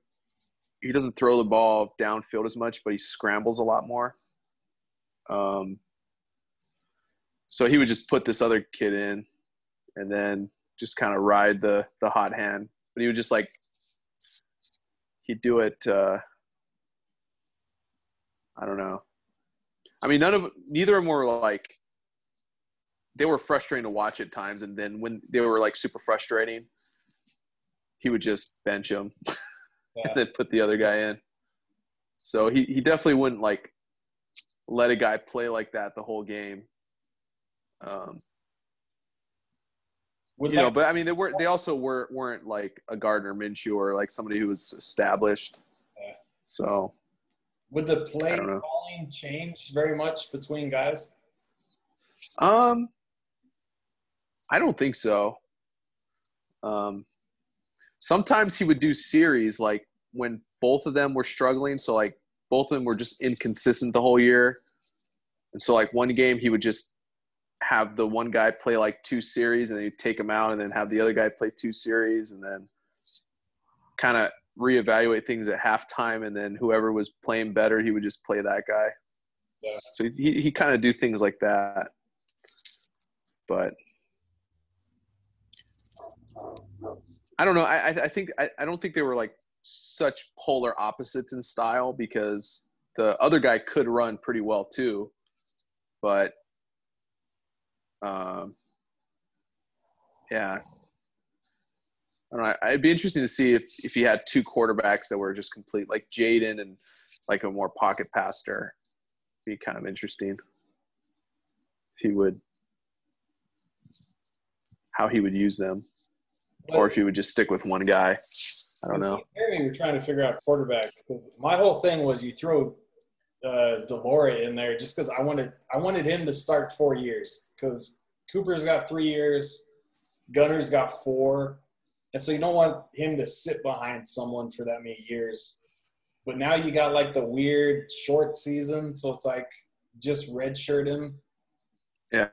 He doesn't throw the ball downfield as much, but he scrambles a lot more. Um, so he would just put this other kid in, and then just kind of ride the the hot hand. But he would just like he'd do it. Uh, I don't know. I mean, none of neither of them were like they were frustrating to watch at times, and then when they were like super frustrating, he would just bench him *laughs* Yeah. and then put the other guy in. So he, he definitely wouldn't like let a guy play like that the whole game. Um, Would you know, but I mean, they were they also were weren't like a Gardner Minshew or like somebody who was established. Yeah. So would the play I don't know. calling change very much between guys? Um, I don't think so. Um, sometimes he would do series like when both of them were struggling. So like both of them were just inconsistent the whole year, and so like one game he would just have the one guy play like two series and then he'd take him out and then have the other guy play two series and then kind of reevaluate things at halftime and then whoever was playing better he would just play that guy. Yeah. So he he kind of do things like that. But I don't know. I I- I think I, I don't think they were like such polar opposites in style because the other guy could run pretty well too, but um, yeah. I don't know. It'd be interesting to see if if he had two quarterbacks that were just complete, like Jaden and like a more pocket passer. Be kind of interesting. If he would, how he would use them, or if he would just stick with one guy. I don't know. We're trying to figure out quarterbacks because my whole thing was you throw uh, de Laura in there just because I wanted I wanted him to start four years because Cooper's got three years, Gunner's got four, and so you don't want him to sit behind someone for that many years. But now you got like the weird short season, so it's like just redshirt him. Yeah,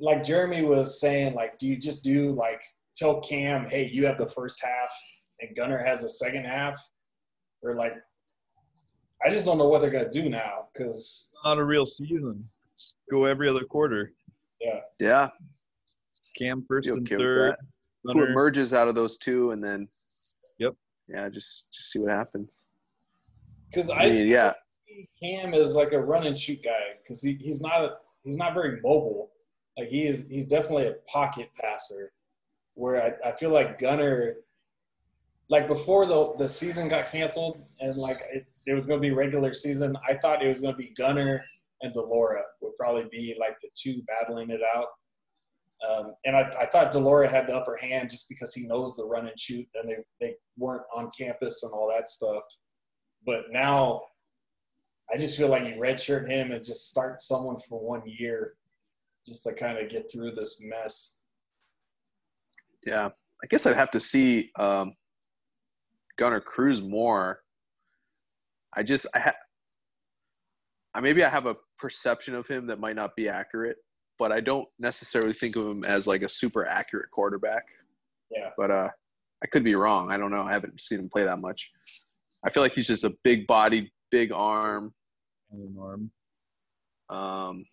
Like Jeremy was saying, like, do you just do like tell Cam, hey, you have the first half and Gunner has the second half, or like, I just don't know what they're gonna do now because Not a real season. Just go every other quarter. yeah. Yeah. Cam first Be and okay third, who emerges out of those two, and then Yep. yeah, just just see what happens. Because I I mean, yeah, see Cam is like a run and shoot guy because he, he's not he's not very mobile. Like he is he's definitely a pocket passer. Where I, I feel like Gunner, like before the the season got canceled and like it, it was going to be regular season, I thought it was going to be Gunner and de Laura would probably be like the two battling it out. Um, and I, I thought de Laura had the upper hand just because he knows the run and shoot, and they, they weren't on campus and all that stuff. But now, I just feel like you redshirt him and just start someone for one year, just to kind of get through this mess. yeah. I guess I'd have to see um, Gunner Cruz more. I just I ha- I maybe I have a perception of him that might not be accurate, but I don't necessarily think of him as like a super accurate quarterback. Yeah. But uh, I could be wrong. I don't know. I haven't seen him play that much. I feel like he's just a big bodied, big arm. Arm. Um,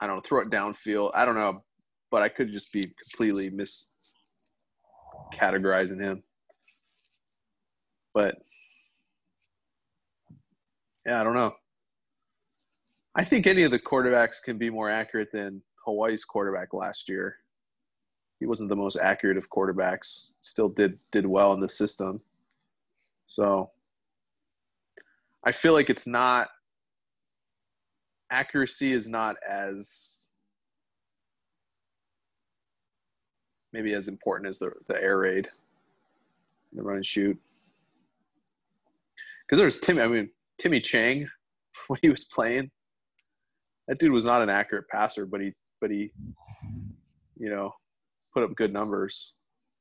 I don't know, throw it downfield. I don't know, but I could just be completely miscategorizing him. But yeah, I don't know. I think any of the quarterbacks can be more accurate than Hawaii's quarterback last year. He wasn't the most accurate of quarterbacks. Still did did well in the system. So I feel like it's not accuracy is not as maybe as important as the the air raid, the run and shoot. Because there was Timmy. I mean Timmy Chang *laughs* when he was playing. That dude was not an accurate passer, but he but he, you know, put up good numbers.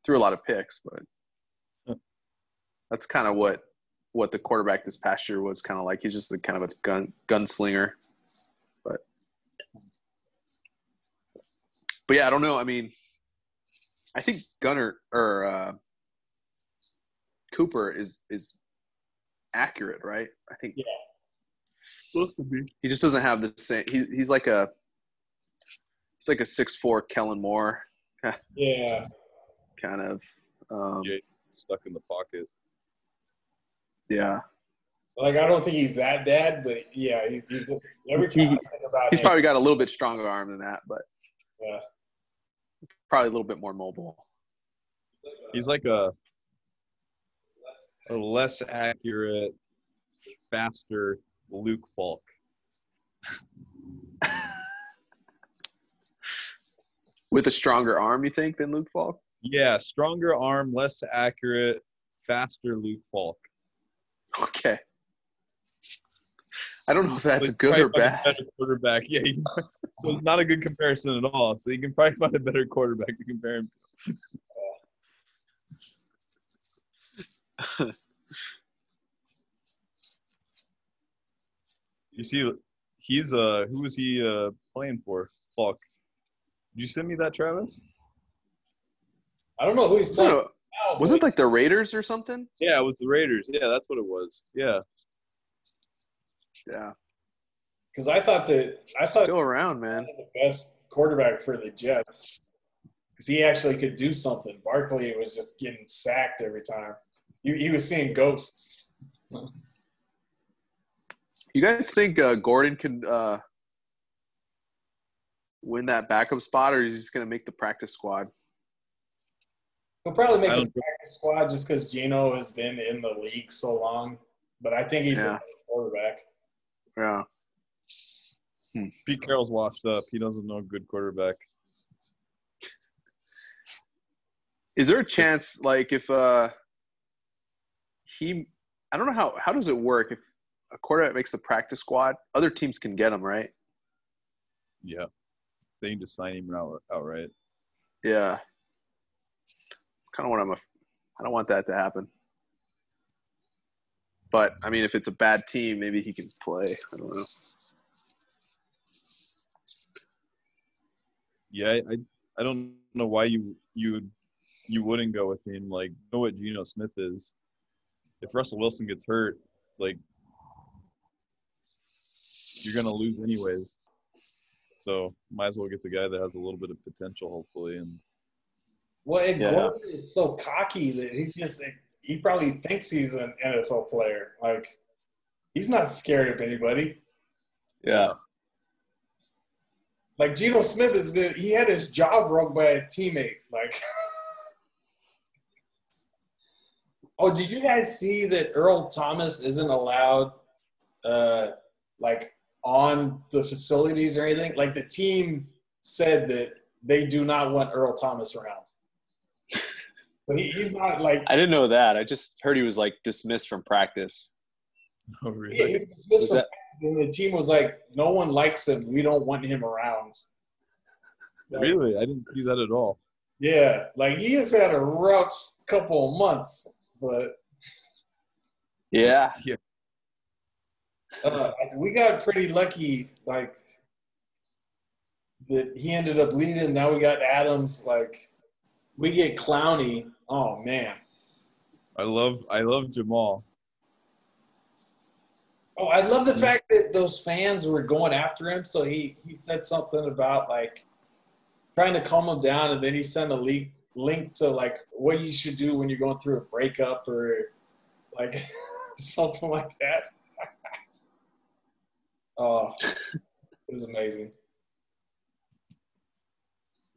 Threw a lot of picks, but that's kind of what what the quarterback this past year was kind of like. He's just a kind of a gun gunslinger. But but yeah, I don't know. I mean, I think Gunner or uh, Cooper is is accurate, right? I think Yeah. supposed to be. He just doesn't have the same. He, he's like a he's like a six four Kellen Moore *laughs* Yeah. kind of. Um, Yeah. Stuck in the pocket. yeah, Like I don't think he's that bad, but yeah, he's, he's every time I think about he's him, probably got a little bit stronger arm than that, but Yeah. probably a little bit more mobile. He's like a a less accurate, faster Luke Falk. *laughs* With a stronger arm, you think, than Luke Falk? Yeah, stronger arm, less accurate, faster Luke Falk. Okay. I don't know if that's good or bad. better Quarterback, yeah. *laughs* so it's not a good comparison at all. So you can probably find a better quarterback to compare him. to. You see, he's uh, who was he uh playing for? Falk. Did you send me that, Travis? I don't know who he's playing. So, now, was it like the Raiders or something? Yeah, it was the Raiders. Yeah, that's what it was. Yeah. Yeah, because I thought that I thought still around, man. the best quarterback for the Jets because he actually could do something. Barkley was just getting sacked every time. He, he was seeing ghosts. You guys think uh, Gordon can uh, win that backup spot, or is he just going to make the practice squad? He'll probably make the practice squad just because Geno has been in the league so long. But I think he's Yeah. a quarterback. Yeah. Pete Carroll's washed up. He doesn't know a good quarterback. Is there a chance, like, if uh, he, I don't know how how does it work if a quarterback makes the practice squad, other teams can get him, right? Yeah. They can just sign him out, outright. Yeah. It's kind of what I'm. A, I don't want that to happen. But I mean, if it's a bad team, maybe he can play. I don't know. Yeah, I, I, don't know why you you you wouldn't go with him. Like, know what Geno Smith is. If Russell Wilson gets hurt, like you're gonna lose anyways. So might as well get the guy that has a little bit of potential, hopefully, and Well, and Yeah. Gordon is so cocky that he just he probably thinks he's an NFL player. Like he's not scared of anybody. Yeah. Like Geno Smith has been he had his jaw broke by a teammate. Like *laughs* Oh, did you guys see that Earl Thomas isn't allowed uh like on the facilities or anything? Like the team said that they do not want Earl Thomas around. But he, he's not like I didn't know that. I just heard he was like dismissed from practice. Oh, really? Yeah, he was dismissed Was from that- and the team was like, no one likes him. We don't want him around. Like, Really? I didn't see that at all. Yeah, like he has had a rough couple of months, but Yeah. uh, we got pretty lucky. Like that he ended up leaving. Now we got Adams. Like we get Clowney. Oh man. I love I love Jamal. Oh, I love the fact that those fans were going after him. So he he said something about like trying to calm him down, and then he sent a link link to like what you should do when you're going through a breakup or like *laughs* something like that. *laughs* oh, it was amazing.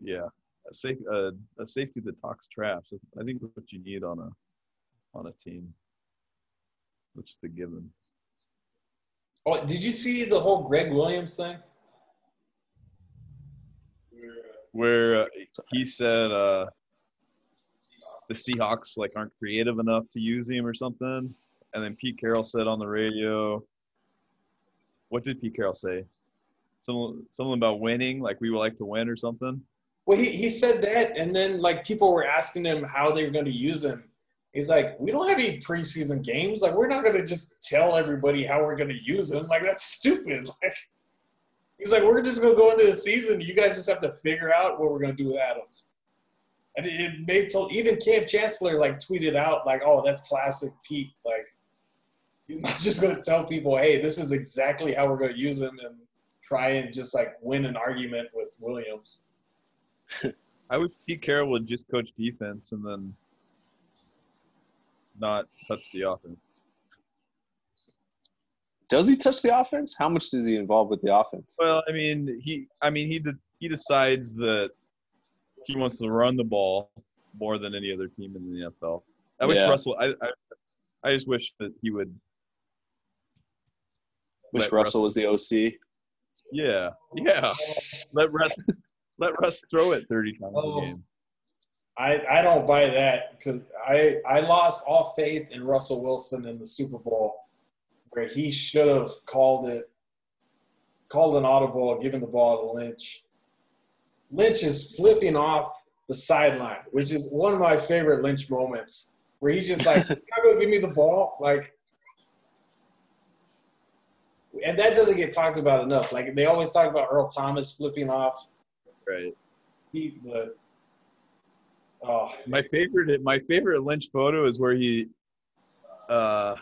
Yeah, a safe uh, a safety that talks traps. I think what you need on a on a team. Which is the given. Oh, did you see the whole Gregg Williams thing? Where uh, he said uh, the Seahawks like aren't creative enough to use him or something, and then Pete Carroll said on the radio. What did Pete Carroll say? Something something about winning, like we would like to win or something. Well, he, he said that, and then like people were asking him how they were going to use him. He's like, we don't have any preseason games. Like, we're not going to just tell everybody how we're going to use him. Like, that's stupid. *laughs* Like, he's like, we're just going to go into the season. You guys just have to figure out what we're going to do with Adams. And it, it made told even Kam Chancellor like tweeted out like, oh, that's classic Pete. Like, he's not *laughs* just going to tell people, hey, this is exactly how we're going to use him and try and just like win an argument with Williams. *laughs* I wish Pete Carroll would just coach defense and then not touch the offense. Does he touch the offense? How much does he involve with the offense? Well, I mean, he, I mean, he de- he decides that he wants to run the ball more than any other team in the NFL. I wish Yeah. Russell. I, I, I just wish that he would. Wish let Russell was the OC. Yeah, yeah. Let Russ, *laughs* let Russ throw it thirty times Oh. a game. I, I don't buy that because I, I lost all faith in Russell Wilson in the Super Bowl where he should have called it called an audible, given the ball to Lynch. Lynch is flipping off the sideline, which is one of my favorite Lynch moments, where he's just like, *laughs* "You're gonna give me the ball?" Like and that doesn't get talked about enough. Like they always talk about Earl Thomas flipping off Right. But oh My favorite, my favorite Lynch photo is where he, uh,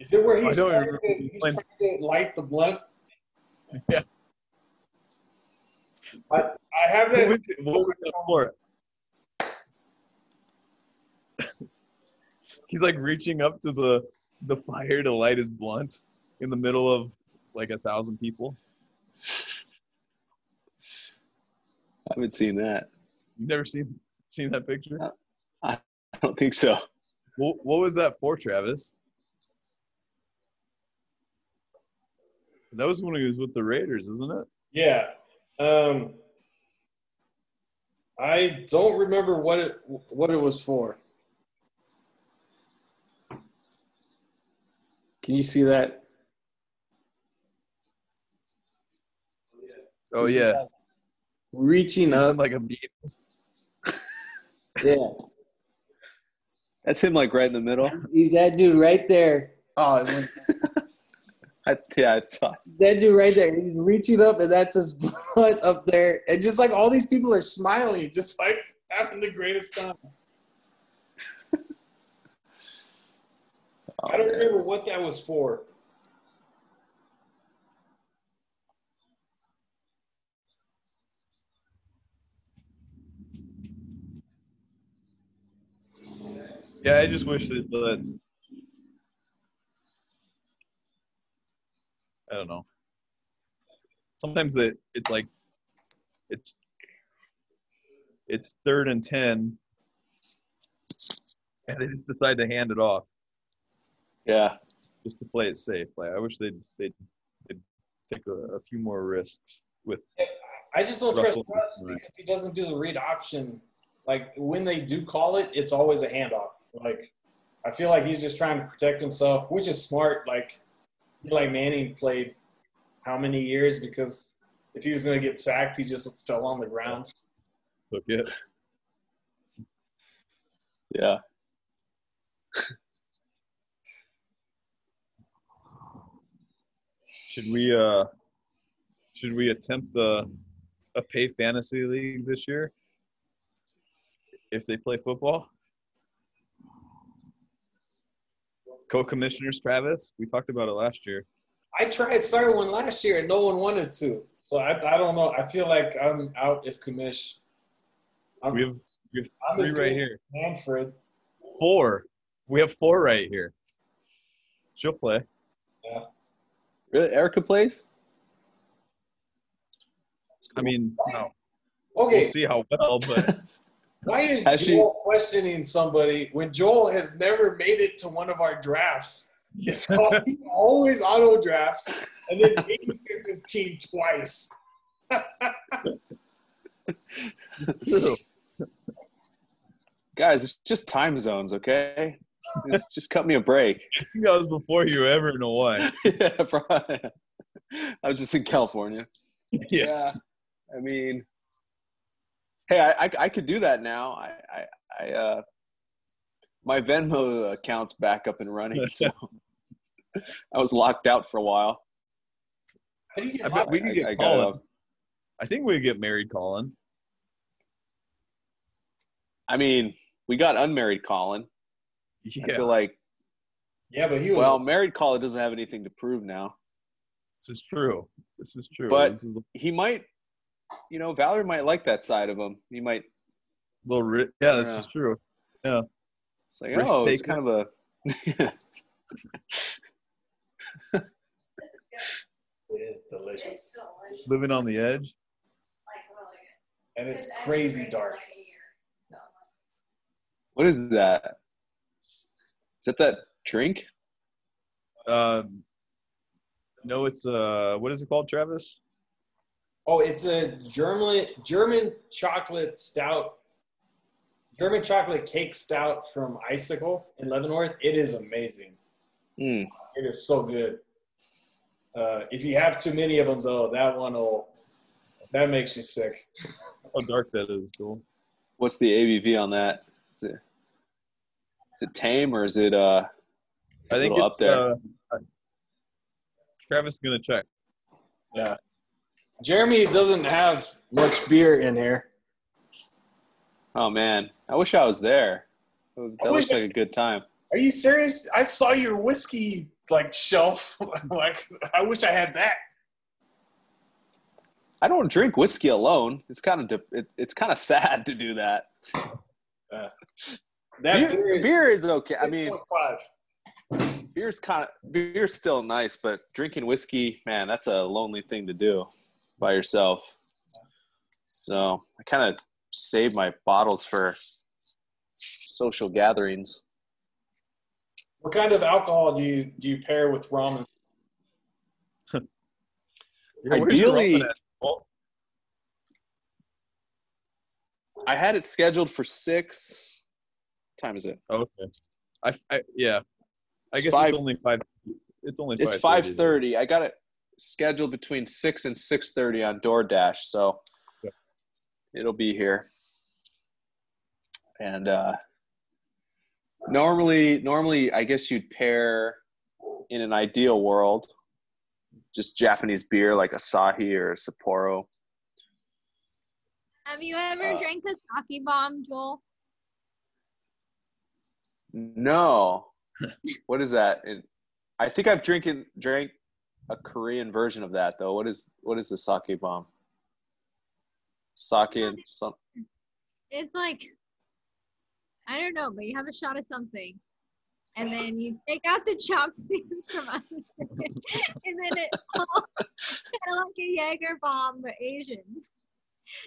Is it where I he's, don't trying to, he's trying to light the blunt? *laughs* Yeah. I, I have what that. was, it- what was that for? *laughs* He's like reaching up to the the fire to light his blunt in the middle of like a thousand people. I haven't seen that. You've never seen seen that picture? Uh, I don't think so. What, what was that for, Travis? That was when he was with the Raiders, isn't it? Yeah. Um, I don't remember what it what it was for. Can you see that? Oh yeah, Reaching up. like a beat. Yeah. That's him, like right in the middle. He's that dude right there. Oh, it went- *laughs* I, yeah, I saw. that dude right there. He's reaching up, and that's his *laughs* butt up there. And just like all these people are smiling, just like having the greatest time. Oh, I don't man. remember what that was for. Yeah, I just wish they'd let. I don't know. Sometimes it, it's like, it's, it's third and ten, and they just decide to hand it off Yeah. just to play it safe. Like I wish they'd they'd, they'd take a, a few more risks with. I just don't trust Russ because he doesn't do the read option. Like when they do call it, it's always a handoff. Like I feel like he's just trying to protect himself, which is smart. Like Eli Manning played how many years because if he was going to get sacked, he just fell on the ground. Look it. *laughs* Yeah. *laughs* Should we uh should we attempt a a pay fantasy league this year? If they play football? Co-commissioners Travis, we talked about it last year. I tried starting one last year and no one wanted to. So I, I don't know. I feel like I'm out as commish. I'm, We have we have I'm three right here. as Manfred. Four. We have four right here. She'll play. Yeah. Really? Erica plays? I mean, no, Okay, we'll see how well, but *laughs* Why is Has she- Joel questioning somebody when Joel has never made it to one of our drafts? It's all, *laughs* he always auto drafts, and then he gets his team twice. true. *laughs* Guys, it's just time zones, okay? Just, just cut me a break. I think that was before you were ever in Hawaii. *laughs* yeah, probably. I was just in California. Yeah. I mean, hey, I, I, I could do that now. I, I, I uh, my Venmo account's back up and running, so *laughs* I was locked out for a while. How do you get I bet we could I- get I got Colin. I think we could get married, Colin. I mean, we got unmarried Colin. I Yeah, feel like, Yeah, but he was. well, married Colin doesn't have anything to prove now. this is true. This is true. But- is He might, you know, Valerie might like that side of him. He might. little. Ri- yeah, this Yeah. is true. Yeah. It's like, Risk oh, it's kind of a. *laughs* it is delicious, Living on the edge. and it's crazy dark. what is that? Is that that drink? Um, no, it's uh, what is it called, Travis? Oh, it's a German German chocolate stout, German chocolate cake stout from Icicle in Leavenworth. It is amazing. Hmm. It is so good. Uh, if you have too many of them, though, that one will that makes you sick. How dark that is. Cool. What's the ABV on that? Is it, is it tame or is it uh? I think little it's up there. Uh, Travis is gonna check. Yeah. Jeremy doesn't have much beer in here. Oh man, I wish I was there. That looks like a good time. Are you serious? I saw your whiskey like shelf. *laughs* like I wish I had that. I don't drink whiskey alone. It's kind of de- it, it's kind of sad to do that. Uh, that Beer, beer is okay. I mean, 6.5. beer's kind of beer's still nice, but drinking whiskey, man, that's a lonely thing to do by yourself. So I kind of save my bottles for social gatherings. What kind of alcohol do you do you pair with ramen? *laughs* Yeah, Ideally- Oh, I had it scheduled for six. What time is it? okay. I, I yeah. I It's guess five- it's only five. It's only. It's five thirty. I got it scheduled between six and six thirty on DoorDash, so Yeah. it'll be here. And uh, normally, normally, I guess you'd pair in an ideal world just Japanese beer like Asahi or Sapporo. Have you ever Uh, drank a sake bomb, Joel? No, *laughs* what is that? It, I think I've drinking drank a Korean version of that though. What is what is the sake bomb? Sake and some. It's like I don't know, but you have a shot of something. And then you take out the chopsticks *laughs* from under it. And then it all kind of like a Jaeger bomb, but Asian.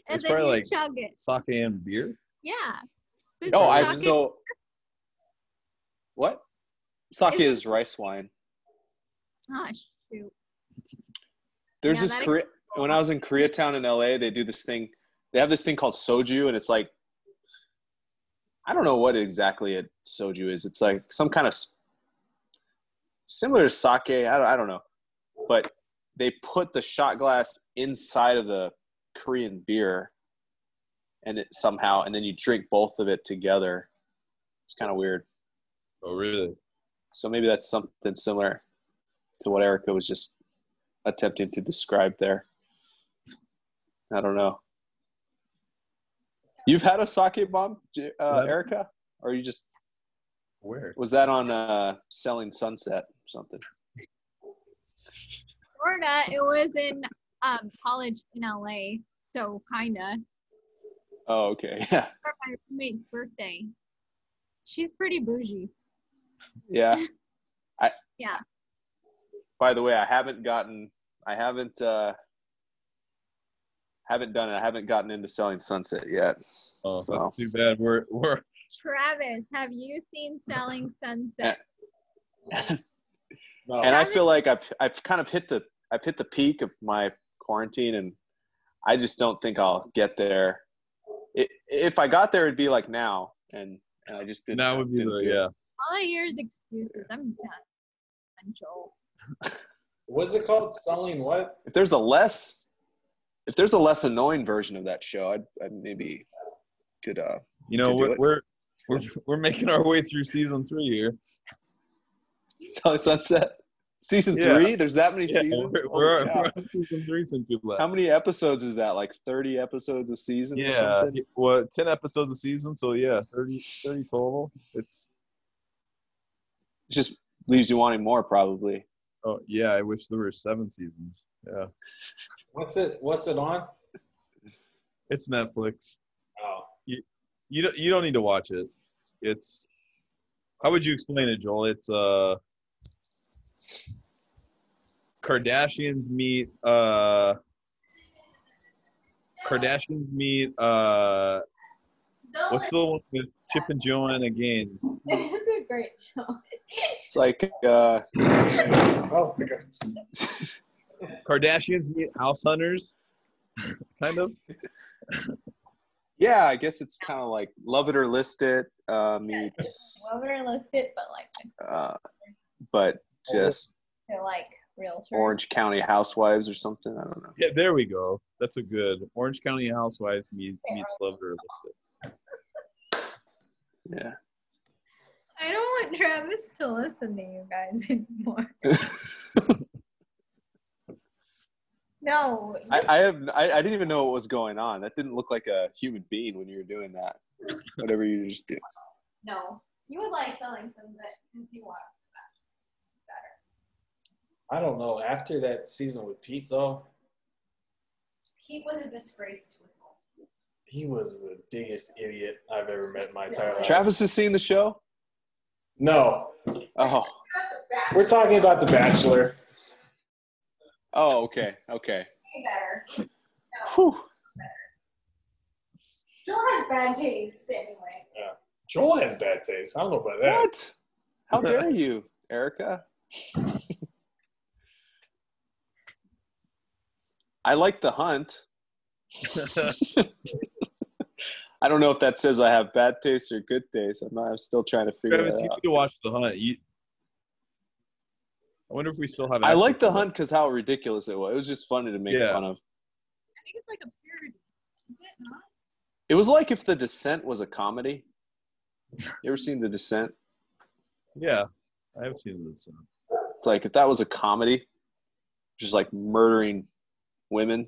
And It's then probably you like- chug it. Sake and beer. Yeah. This Oh, I so what? Sake Is- is rice wine. Ah, shoot. There's Yeah, this that Korea, when I was in Koreatown in LA, they do this thing. They have this thing called soju, and it's like I don't know what exactly a soju is. It's like some kind of s- similar to sake. I don't, I don't know, but they put the shot glass inside of the Korean beer, and it somehow, and then you drink both of it together. It's kind of weird. Oh, really? So maybe that's something similar to what Erica was just attempting to describe there. I don't know. You've had a sake bomb, uh, Erica, or you just Where? was that on uh, Selling Sunset or something? Florida, it was in um, college in LA. So, kinda. Oh, okay, *laughs* yeah, For my roommate's birthday. She's pretty bougie. yeah. *laughs* I Yeah. By the way, I haven't gotten, I haven't, uh, haven't done it. I haven't gotten into Selling Sunset yet. Oh, So- that's too bad. We're we're Travis, have you seen Selling Sunset? No. and I feel like I've I've kind of hit the I've hit the peak of my quarantine, and I just don't think I'll get there. It, if I got there, it'd be like now, and and I just didn't. that would be the yeah. All I hear is excuses. I'm done. Joel. What's it called? Selling what? If there's a less, if there's a less annoying version of that show, I'd, I'd maybe could uh You know we're, we're we're we're making our way through season three here. Selling Sunset season Yeah. three. There's that many Yeah, seasons. we're, we're, we're on season three since we left. How many episodes is that? Like 30 episodes a season? Yeah, something? well, ten episodes a season, so yeah, 30, 30 total. It's It just leaves you wanting more, probably. Oh yeah, I wish there were seven seasons. Yeah, What's it? What's it on? it's Netflix. Oh, You don't you don't need to watch it. It's how would you explain it, Joel? It's uh Kardashians meet uh Kardashians meet uh what's the one with Chip and Joanna Gaines? *laughs* It's *laughs* great. It's like uh, oh my god. *laughs* Kardashians meet House Hunters, *laughs* kind of. Yeah, I guess it's kind of like Love It or List It uh, meets, Love it or list it, but like uh, but just they're like real Orange County Housewives or something. I don't know. Yeah, there we go. That's a good Orange County Housewives meet, meets Love It or List It. Yeah. I don't want Travis to listen to you guys *laughs* anymore. *laughs* No. I, I have. I, I didn't even know what was going on. That didn't look like a human being when you were doing that. *laughs* Whatever you just do. no. You would like selling some of it because you want I don't know. After that season with Pete, though, Pete was a disgrace to us all. he was the biggest idiot I've ever met in my entire life. Travis has seen the show. No, Oh. we're talking about The Bachelor. Oh. Okay. Okay. Way better. Whew. Joel has bad taste anyway. Yeah. Joel has bad taste. I don't know about that. What? How dare you, Erica? *laughs* I like the hunt. *laughs* I don't know if that says I have bad taste or good taste. I'm not. I'm still trying to figure Travis, that you out. need to watch The Hunt. You, I wonder if we still have. I like the hunt because how ridiculous it was. It was just funny to make Yeah. fun of. I think it's like a parody. Is it not? It was like if The Descent was a comedy. You ever seen The Descent? Yeah, I have seen this. uh, It's like if that was a comedy, just like murdering women,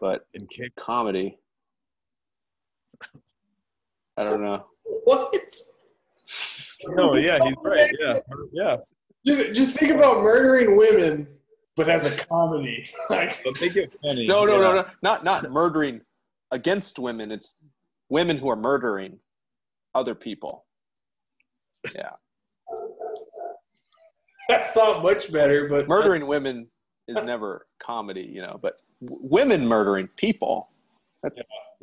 but In kick. comedy. I don't know. What? No, yeah, he's *laughs* right. Yeah, yeah. Just, just think about murdering women, but as a comedy. *laughs* Like, But make it funny. No, no, yeah. no, no, not not murdering against women. It's women who are murdering. other people. Yeah. That's not much better, but Murdering women is never comedy, you know, but w- women murdering people that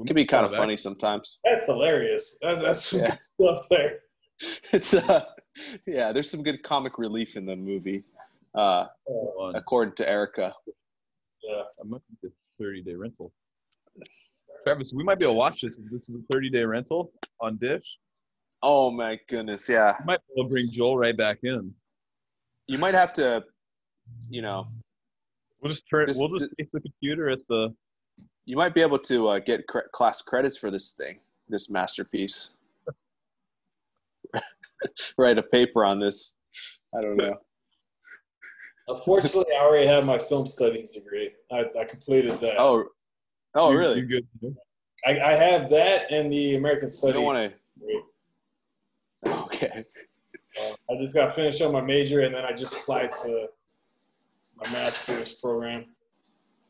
can be kind of funny sometimes. that's hilarious. That's, that's some Yeah. good stuff there. *laughs* It's uh, yeah, there's some good comic relief in the movie, uh, Oh, according to Erica. yeah. I might get a 30 day rental. Travis, we might be able to watch this. This is a 30 day rental on Dish. Oh my goodness, yeah. I might be able to bring Joel right back in. You might have to, you know, We'll just turn. This- we'll just take the computer at the. You might be able to uh, get cre- class credits for this thing, this masterpiece. *laughs* Write a paper on this. I don't know. Unfortunately, I already have my film studies degree. I, I completed that. Oh, oh, You- really? You good? I, I have that and the American You Studies don't want to. Okay. So I just got finished on my major, and then I just applied to my master's program.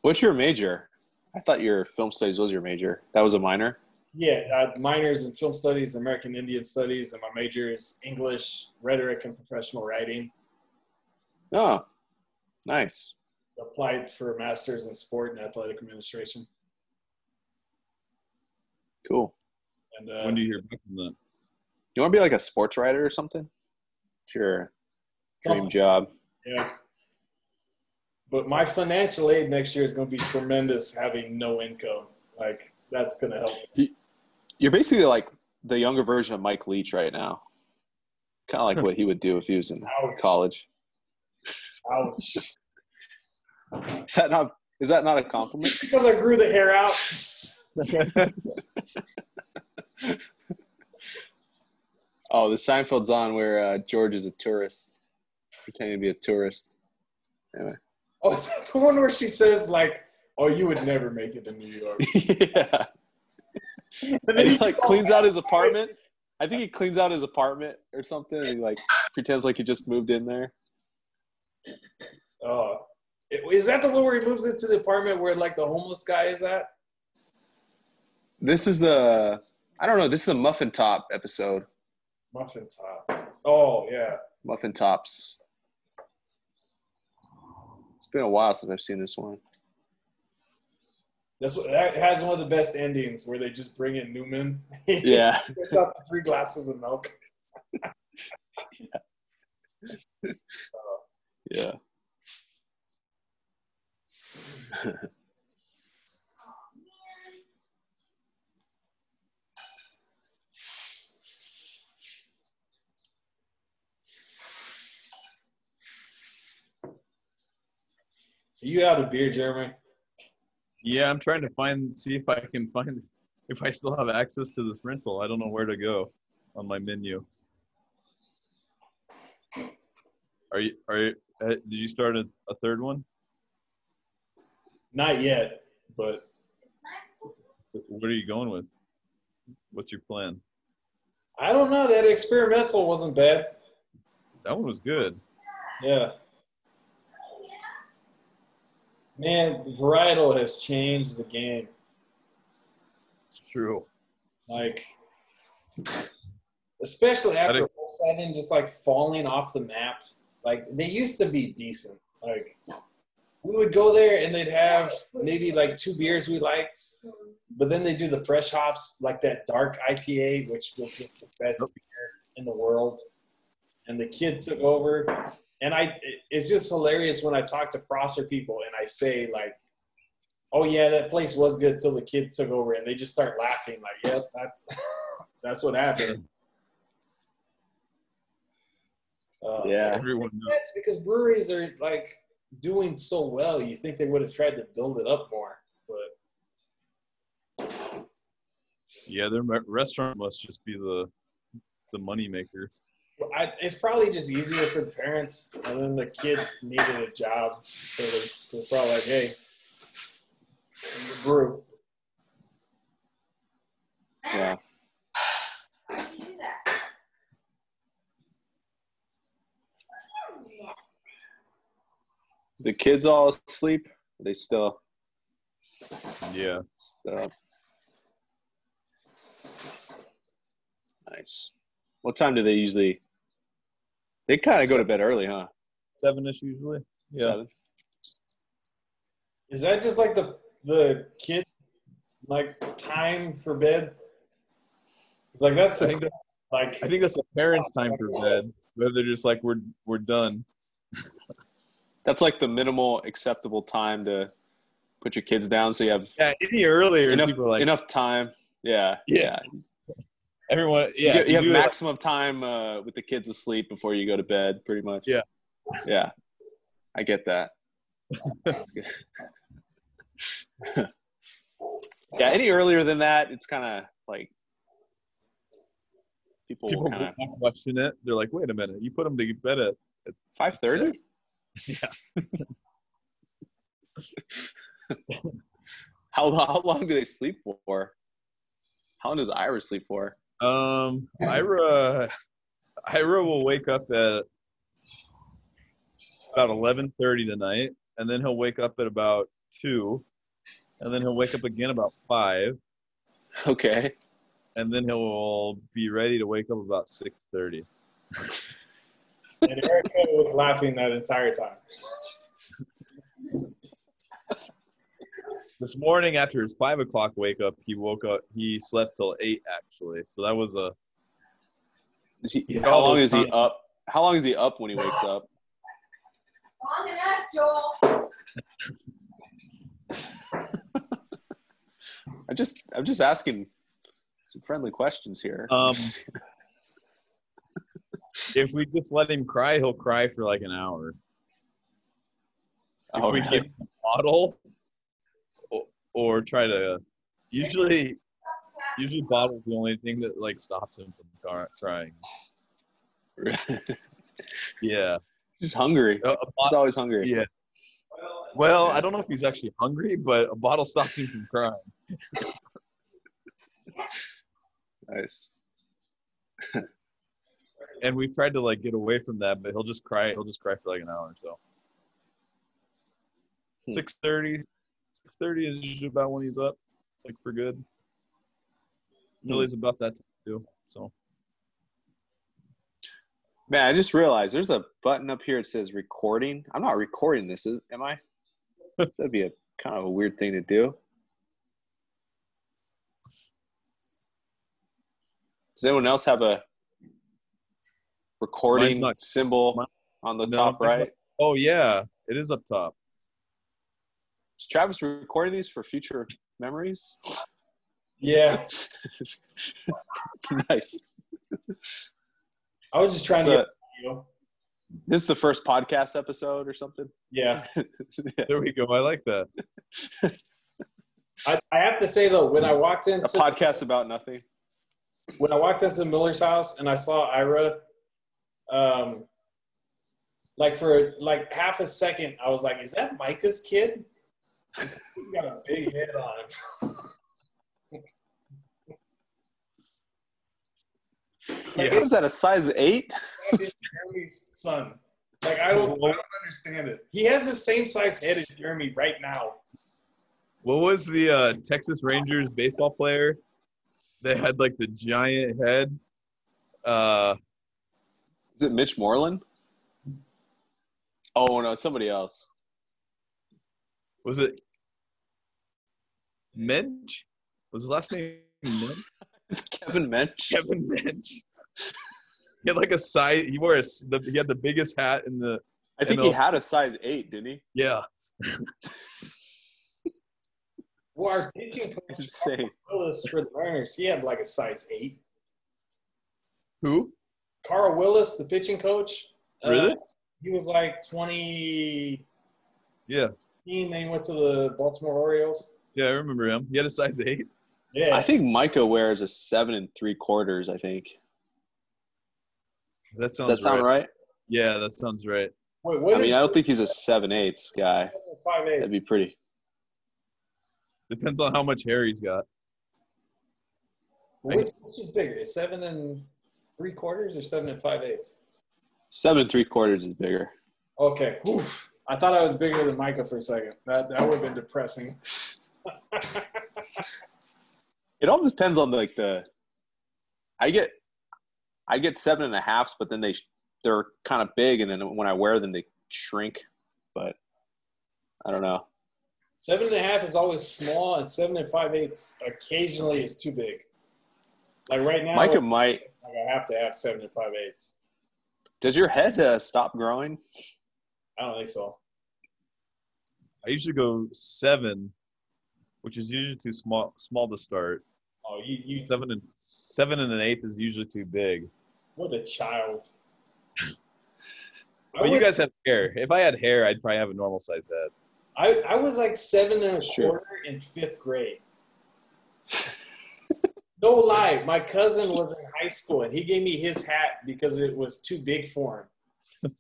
What's your major? I thought your film studies was your major. That was a minor. Yeah, uh, minors in film studies, American Indian studies, and my major is English, rhetoric, and professional writing. Oh, nice. Applied for a master's in sport and athletic administration. Cool. And uh, When do you hear back from that? You want to be like a sports writer or something? Sure. Dream job. yeah. But my financial aid next year is going to be tremendous having no income. Like, that's going to help. You're basically like the younger version of Mike Leach right now. Kind of like what he would do if he was in *laughs* Ouch. college. Ouch. Is that not? Is that not a compliment? *laughs* because I grew the hair out. *laughs* Oh, the Seinfeld's on where uh, George is a tourist, pretending to be a tourist. Anyway. Oh, is that the one where she says, like, oh, you would never make it to New York? *laughs* yeah. And he like cleans out his apartment. I think he cleans out his apartment or something. And he like pretends like he just moved in there. Oh. Is that the one where he moves into the apartment where, like, the homeless guy is at? This is the I don't know. This is the Muffin Top episode. Muffin top. Oh, yeah. Muffin Tops. It's been a while since I've seen this one. That's what, that has one of the best endings where they just bring in Newman. *laughs* Yeah. Gets out the three glasses of milk. *laughs* Yeah. *laughs* You out of beer, Jeremy? Yeah, I'm trying to find, see if I can find, if I still have access to this rental. I don't know where to go on my menu. Are you, are you, uh, did you start a, a third one? Not yet, but What are you going with? What's your plan? I don't know. That experimental wasn't bad. That one was good. Yeah. Man, the varietal has changed the game. It's true. Like, especially after think- all of a sudden just like falling off the map. Like, they used to be decent. Like, we would go there and they'd have maybe like two beers we liked, but then they do the fresh hops, like that dark IPA, which was just the best beer in the world. And the kid took over. And I, it's just hilarious when I talk to Prosser people and I say, like, oh yeah, that place was good till the kid took over, and they just start laughing like, "Yep, that's *laughs* that's what happened." Uh, Yeah. Everyone knows. that's because breweries are like doing so well. You think they would have tried to build it up more, but Yeah, their restaurant must just be the the money maker. I, it's probably just easier for the parents, and then the kids needed a job, so they, they're probably like, "Hey, brew." Yeah. The kids all asleep? Are they still Yeah. still? Nice. What time do they usually? They kind of go to bed early, huh? Seven ish usually. Yeah. Seven? Is that just like the the kid like time for bed? It's like that's I the think that, like I think that's the parents' time for bed. Where they're just like we're we're done. *laughs* That's like the minimal acceptable time to put your kids down, so you have Yeah, any earlier enough people like enough time. Yeah, Yeah. yeah. Everyone. Yeah, get- you, have do it, like, maximum time uh, with the kids asleep before you go to bed, pretty much. Yeah. yeah. I get that. *laughs* Yeah, any earlier than that, it's kind of like people, people kind of *laughs* question it. They're like, wait a minute, you put them to bed at five thirty. Yeah. *laughs* How how long do they sleep for? How long does iris sleep for? Um, Ira, Ira will wake up at about eleven thirty tonight, and then he'll wake up at about two, and then he'll wake up again about five, Okay. and then he'll be ready to wake up about six thirty. and Erica was laughing that entire time. This morning, after his five o'clock wake up, he woke up. He slept till eight actually, so that was a Is he, Yeah, how long the is he up? How long is he up when he wakes up? *laughs* Long enough, Joel. *laughs* I just I'm just asking some friendly questions here. Um, *laughs* if we just let him cry, he'll cry for like an hour. If Oh, we really? give him a bottle or, try to, usually, usually bottle's the only thing that like stops him from crying. Yeah. He's hungry. A He's always hungry. yeah. Well, I don't know if he's actually hungry, but a bottle stops him from crying. *laughs* Nice. And we've tried to like get away from that, but he'll just cry. He'll just cry for like an hour or so. Hmm. Six thirty. Thirty is usually about when he's up, like for good. Hmm. Millie's about that time too. So Man, I just realized there's a button up here that says recording. I'm not recording this, is, am I? *laughs* That'd be a kind of a weird thing to do. Does anyone else have a recording symbol on the No, top right? Oh yeah, it is up top. Is Travis recording these for future memories? Yeah, *laughs* nice. I was just trying So, to get you know. this is the first podcast episode or something. Yeah, *laughs* Yeah. There we go. I like that. I, I have to say though, when I walked into A into podcast about nothing. when I walked into Miller's house and I saw Ira, um, like for like half a second, I was like, "Is that Micah's kid?" He's got a big head on him. Like, What is that? A size eight? Jeremy's son. Like I don't, I don't understand it. He has the same size head as Jeremy right now. What was the uh, Texas Rangers baseball player that had like the giant head? Uh, Is it Mitch Moreland? Oh no, somebody else. was it Mench? Was his last name Mench? *laughs* Kevin Mench. Kevin Mench. He had like a size. He wore a. The, he had the biggest hat in the. I think he had a size eight, didn't he? Yeah. *laughs* Well, our pitching *laughs* coach Insane. Willis for the Mariners, he had like a size eight. Who? Carl Willis, the pitching coach. uh, Really? he was like 20. Yeah. He Then he went to the Baltimore Orioles. Yeah, I remember him. He had a size eight. Yeah, I think Micah wears a seven and three quarters. I think. That Does sounds that sound right. right? Yeah, that sounds right. Wait, what I mean, I don't think he's a seven eighths guy. five That'd be pretty. Depends on how much hair he's got. Which, which is bigger, is seven and three quarters or seven and five eighths? Seven and three quarters is bigger. Okay, Whew. I thought I was bigger than Micah for a second. That that would have been depressing. It all depends on like the. I get I get seven and a halfs, but then they they're kind of big, and then when I wear them, they shrink. But I don't know. Seven and a half is always small, and seven and five eighths occasionally is too big. Like right now, Micah might. like I have to have seven and five eighths. Does your head uh, stop growing? I don't think so. I usually go seven, which is usually too small small to start. Oh, you, you Seven and seven and an eighth is usually too big. what a child. I, *laughs* But you guys have hair. If I had hair, I'd probably have a normal size head. I, I was like seven and a Sure. quarter in fifth grade. no lie, my cousin was in high school and he gave me his hat because it was too big for him.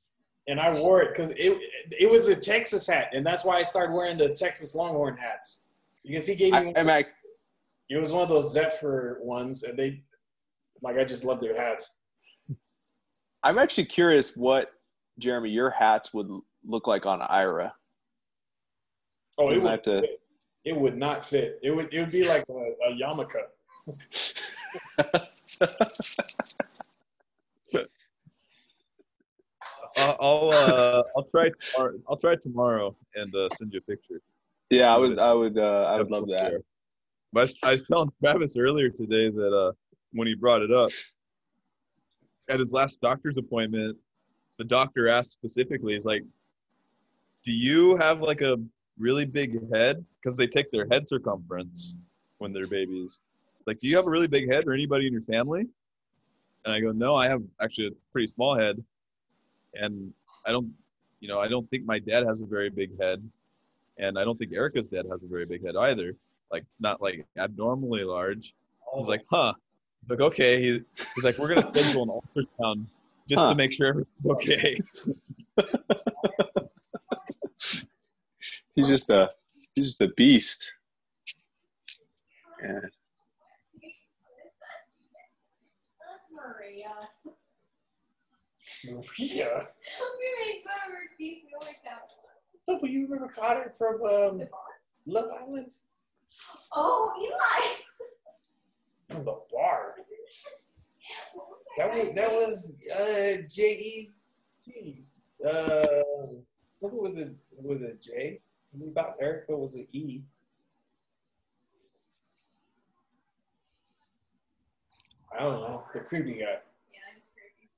And I wore it because it it was a Texas hat, and that's why I started wearing the Texas Longhorn hats. Because he gave me I, I mean, I, It was one of those Zephyr ones, and they like I just love their hats. I'm actually curious what Jeremy your hats would look like on Ira. Oh, it would have to- fit. it would not fit. It would it would be like a, a yarmulke. *laughs* I'll I'll, uh, I'll try tomorrow. I'll try tomorrow and uh, send you a picture. Yeah, I would. I would. Uh, I would love that. But I was, telling Travis earlier today that uh, when he brought it up, at his last doctor's appointment, the doctor asked specifically, "He's like, do you have like a really big head? Because they take their head circumference when they're babies. It's like, do you have a really big head, or anybody in your family?" And I go, "No, I have actually a pretty small head, and I don't, you know, I don't think my dad has a very big head, and I don't think Erica's dad has a very big head either." like not like abnormally large. He's like, huh. He's like, okay. He, he's like, we're gonna *laughs* schedule an ultrasound just Huh. to make sure everything's okay. He's just a. He's just a beast. Yeah. That's Maria. *laughs* Yeah. we make fun of her teeth. We always have No, but you remember Carter from um. Love Island? Oh, Eli. From the bar. That was that was uh, J E T. Uh, something with a with a J. About thought Erica was an E. I don't know. The creepy guy. Yeah, creepy.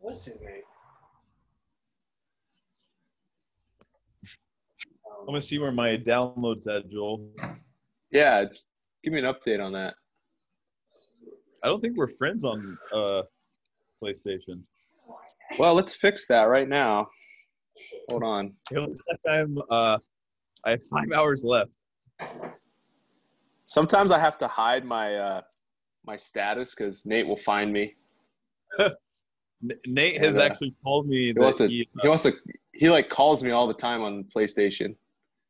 What's his name? I'm gonna see where my downloads at, Joel. Yeah. Give me an update on that. I don't think we're friends on uh, PlayStation. Well, let's fix that right now. Hold on. It looks like I'm. Uh, I have five hours left. Sometimes I have to hide my uh, my status because Nate will find me. *laughs* Nate has actually called me He that wants to. he, He wants to. He like calls me all the time on PlayStation.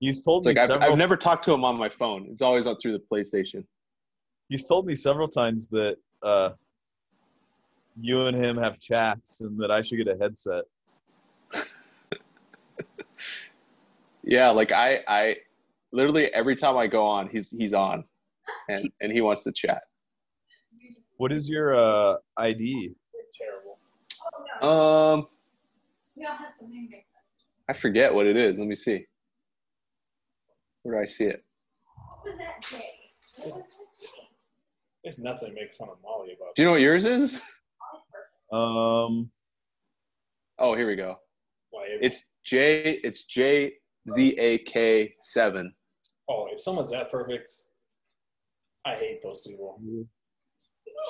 He's told It's like me I've. I've never talked to him on my phone. It's always up through the PlayStation. he's told me several times that uh, you and him have chats and that I should get a headset. *laughs* Yeah, like I, I, literally every time I go on, he's he's on, and and he wants to chat. What is your uh, ID? Terrible. Oh, no. Um, we all have something. I forget what it is. Let me see. Where do I see it? What was that day? What was that day? There's nothing to make fun of Molly about. Do you know what yours is? Um, Oh, here we go. Why It's J. It's J Z A K seven. oh, if someone's that perfect, I hate those people.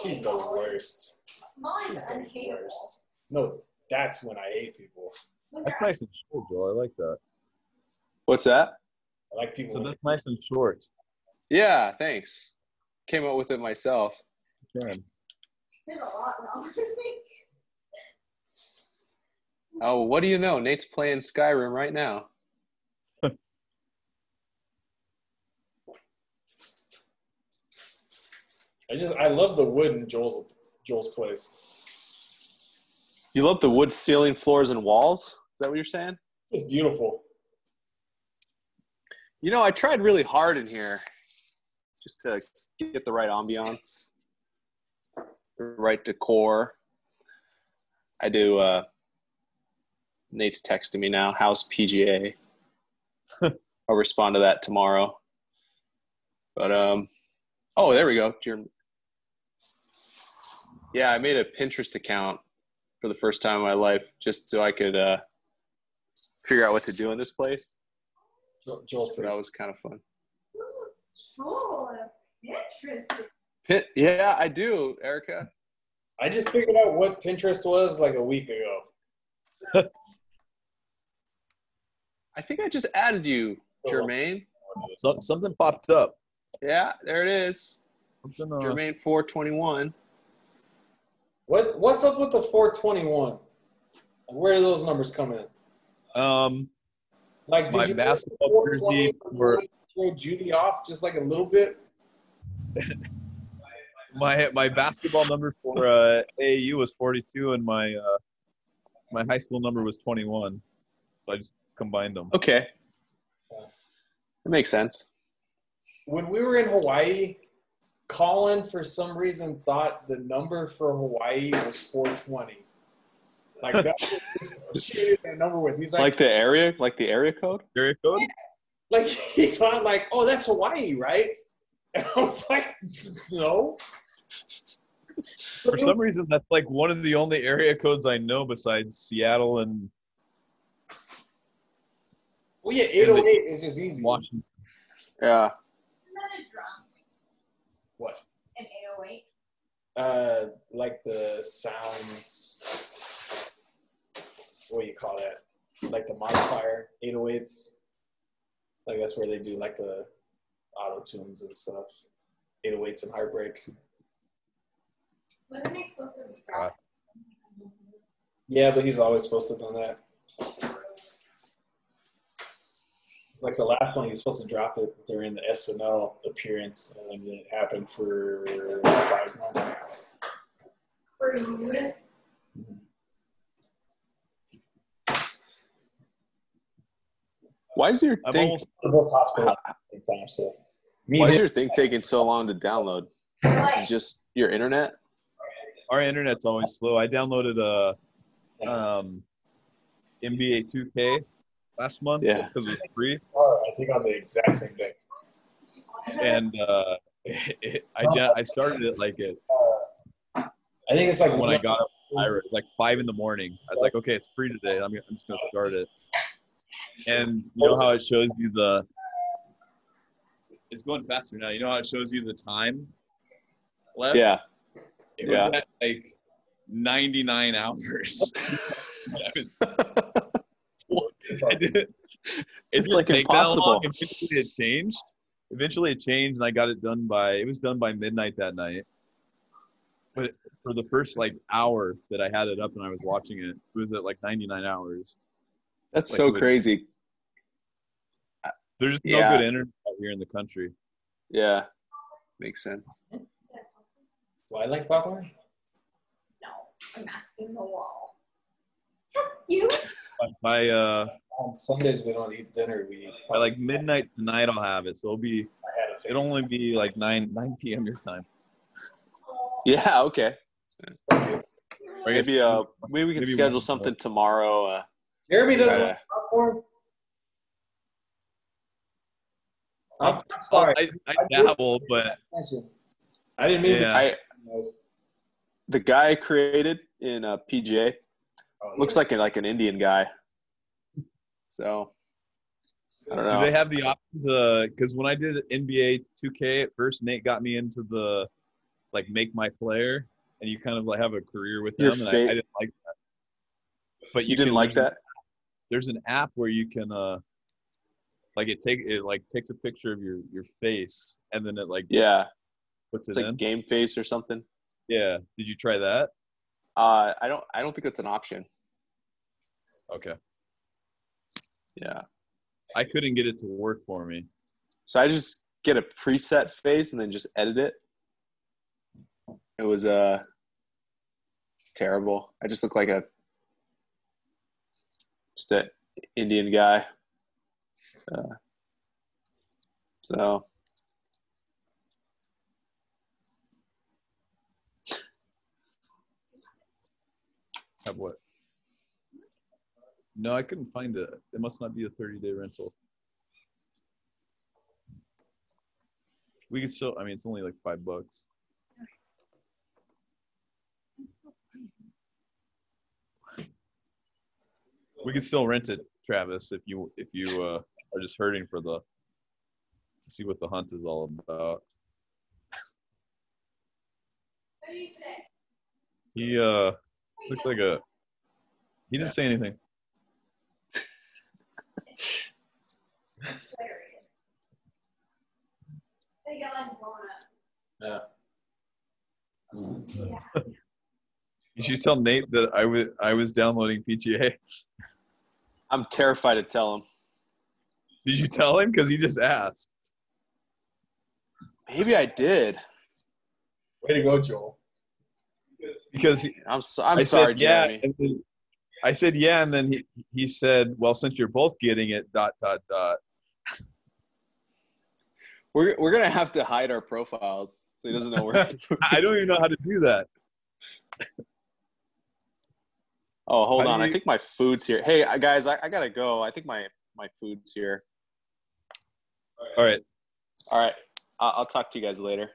She's the worst. Molly's She's the unhateable. worst. No, that's when I hate people. That's nice and short, Joel. I like that. What's that? I like people. So when- that's nice and short. Yeah, thanks. Came up with it myself. Karen. There's a lot wrong with me. Oh, what do you know? Nate's playing Skyrim right now. *laughs* I just I love the wood in Joel's Joel's place. You love the wood ceiling, floors, and walls. Is that what you're saying? It's beautiful. You know, I tried really hard in here just to get the right ambiance. The right decor. I do. Uh, Nate's texting me now. How's PGA? *laughs* I'll respond to that tomorrow. But um, oh, there we go. Jeremy. Yeah, I made a Pinterest account for the first time in my life just so I could uh, figure out what to do in this place. Jo- Joel's So pretty. that was kind of fun. Cool. Interesting. Pin- yeah, I do, Erica. I just figured out what Pinterest was like a week ago. I think I just added you, Jermaine. So, something popped up. Yeah, there it is. Something, uh, Jermaine four twenty one. What What's up with the 421? Where do those numbers come in? um, Like, did My you basketball jersey for- throw Judy off just like a little bit? *laughs* my my basketball number for uh, AAU was 42, and my uh, my high school number was 21. So I just combined them. Okay. That makes sense. When we were in Hawaii, Colin for some reason thought the number for Hawaii was 420. Like that *laughs* was that number with. He's like, Like the area, like the area code. Area code? like *laughs* he thought like, oh, that's Hawaii, right? *laughs* And I was like, no. For some reason, that's like one of the only area codes I know besides Seattle and Well, yeah, 808 is just easy. Washington. Yeah. Isn't that a drum? What? An 808? Uh, like the sounds. What do you call that? Like the modifier 808s. Like that's where they do like the auto tunes and stuff. 808s and heartbreak. Wasn't I supposed to drop? Yeah, but he's always supposed to have done that. Like the last one, he was supposed to drop it during the SNL appearance, and then it happened for five months. Rude. Why is your I'm thing? almost They're both hospitals at the same time, so. Me Why is your thing taking so long to download? Is it just your internet? our internet's always slow. I downloaded a um, NBA 2K last month Yeah. because it was free, Oh, I think on the exact same day. and uh, *laughs* it, I da- I started it like it I think it's like when I got up. Ira, it was like five in the morning. I was like, okay, it's free today. I'm, I'm just gonna start it. *laughs* And you know how it shows you the. It's going faster now. You know how it shows you the time left. Yeah. It was yeah. at like 99 hours. *laughs* I did it. It It's like impossible. Eventually, it changed. Eventually, it changed, and I got it done by. It was done by midnight that night. But for the first like hour that I had it up and I was watching it, it was at like 99 hours. That's Like so it crazy. There's just no good internet out here in the country. Yeah. Makes sense. Do I like popcorn? no, I'm asking the wall. *laughs* You? By, by uh On Sundays we don't eat dinner. We eat by like midnight tonight, I'll have it. So it'll be I had a it'll only be like 9 9 p.m. your time. Yeah. Okay. Or I guess- Maybe uh maybe we can maybe schedule something tomorrow. Uh, Jeremy doesn't Uh, like popcorn. I'm, I'm sorry. I, I dabble, but I didn't mean yeah. I to. the guy I created in uh, PGA looks like a, like an Indian guy. So I don't know. Do they have the options? Because when I did NBA 2K at first, Nate got me into the like make my player, and you kind of like have a career with Your them, and I, I didn't like that. But you didn't can- like that? There's an app where you can uh, like it take it like takes a picture of your your face, and then it like Yeah. puts It's it like in. game face or something. Yeah. Did you try that? Uh, I don't. I don't think it's an option. Okay. Yeah. I couldn't get it to work for me. So I just get a preset face and then just edit it. It was uh, it's terrible. I just look like a just an Indian guy. Uh, so. Have what? No, I couldn't find it. It must not be a 30 day rental. We could still, I mean, it's only like five bucks. We could still rent it, Travis, if you if you uh, are just hurting for the to see what the hunt is all about. What do you say? He uh looked like a he didn't say anything. Hilarious. They get like blown up. Yeah. Yeah. You should tell Nate that I was I was downloading PGA. I'm terrified to tell him. Did you tell him? Because he just asked. Maybe I did. Way to go, Joel. Because he, I'm so, I'm I sorry, said. Jeremy. and then- I said yeah, and then he he said, "Well, since you're both getting it, dot dot dot." We're we're gonna have to hide our profiles so he doesn't know where. *laughs* I don't even know how to do that. Oh, hold How do on. I think my food's here. Hey, uh, guys, I, I gotta go. I think my my food's here. All right, All right, I'll, I'll talk to you guys later.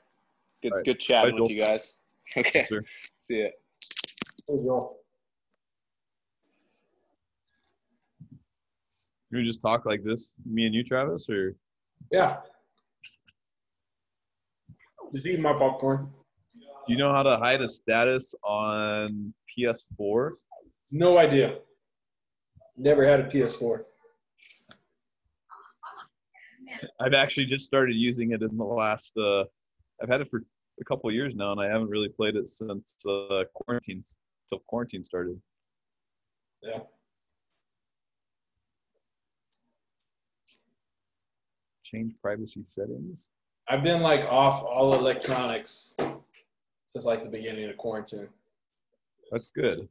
Good All right. good chatting Bye, with you guys. *laughs* Okay, sir. see ya. Hey, Joel. You would just talk like this, me and you, Travis, or Yeah. Just eating my popcorn. do you know how to hide a status on PS4? No idea. Never had a PS4. I've actually just started using it in the last. Uh, I've had it for a couple years now, and I haven't really played it since uh, quarantine till quarantine started. Yeah. Change privacy settings. I've been like off all electronics since like the beginning of quarantine. That's good.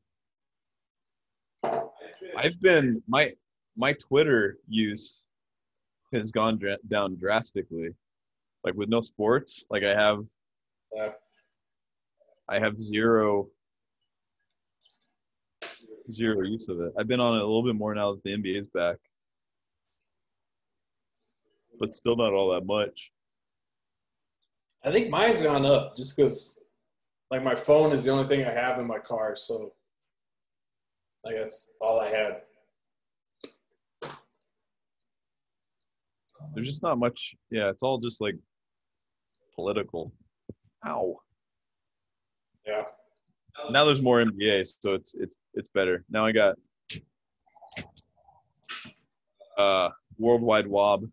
I've been my my Twitter use has gone dra- down drastically. Like with no sports, like I have Yeah. I have zero zero use of it. I've been on it a little bit more now that the NBA's back. But still not all that much. I think mine's gone up just because like my phone is the only thing I have in my car, so like guess all I had. There's just not much yeah, it's all just like political. Ow. Yeah. Now there's more NBA, so it's it's it's better. Now I got uh Worldwide Wob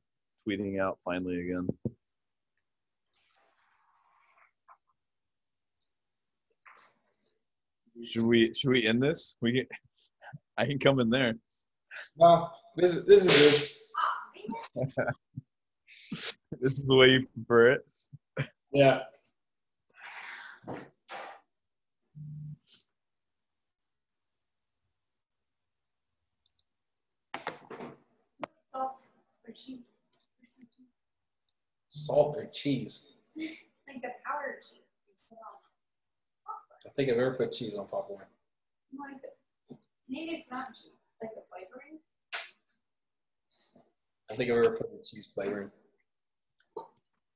tweeting out finally again. Should we should we end this? We get I can come in there. No, this is this is man. *laughs* This is the way you prefer it. Yeah. Salt or cheese or something. Salt or cheese. *laughs* Like the powder cheese. you put on popcorn. I think I've ever put cheese on popcorn. Like the, maybe it's not cheese, like the flavoring. I think I've ever put the cheese flavoring.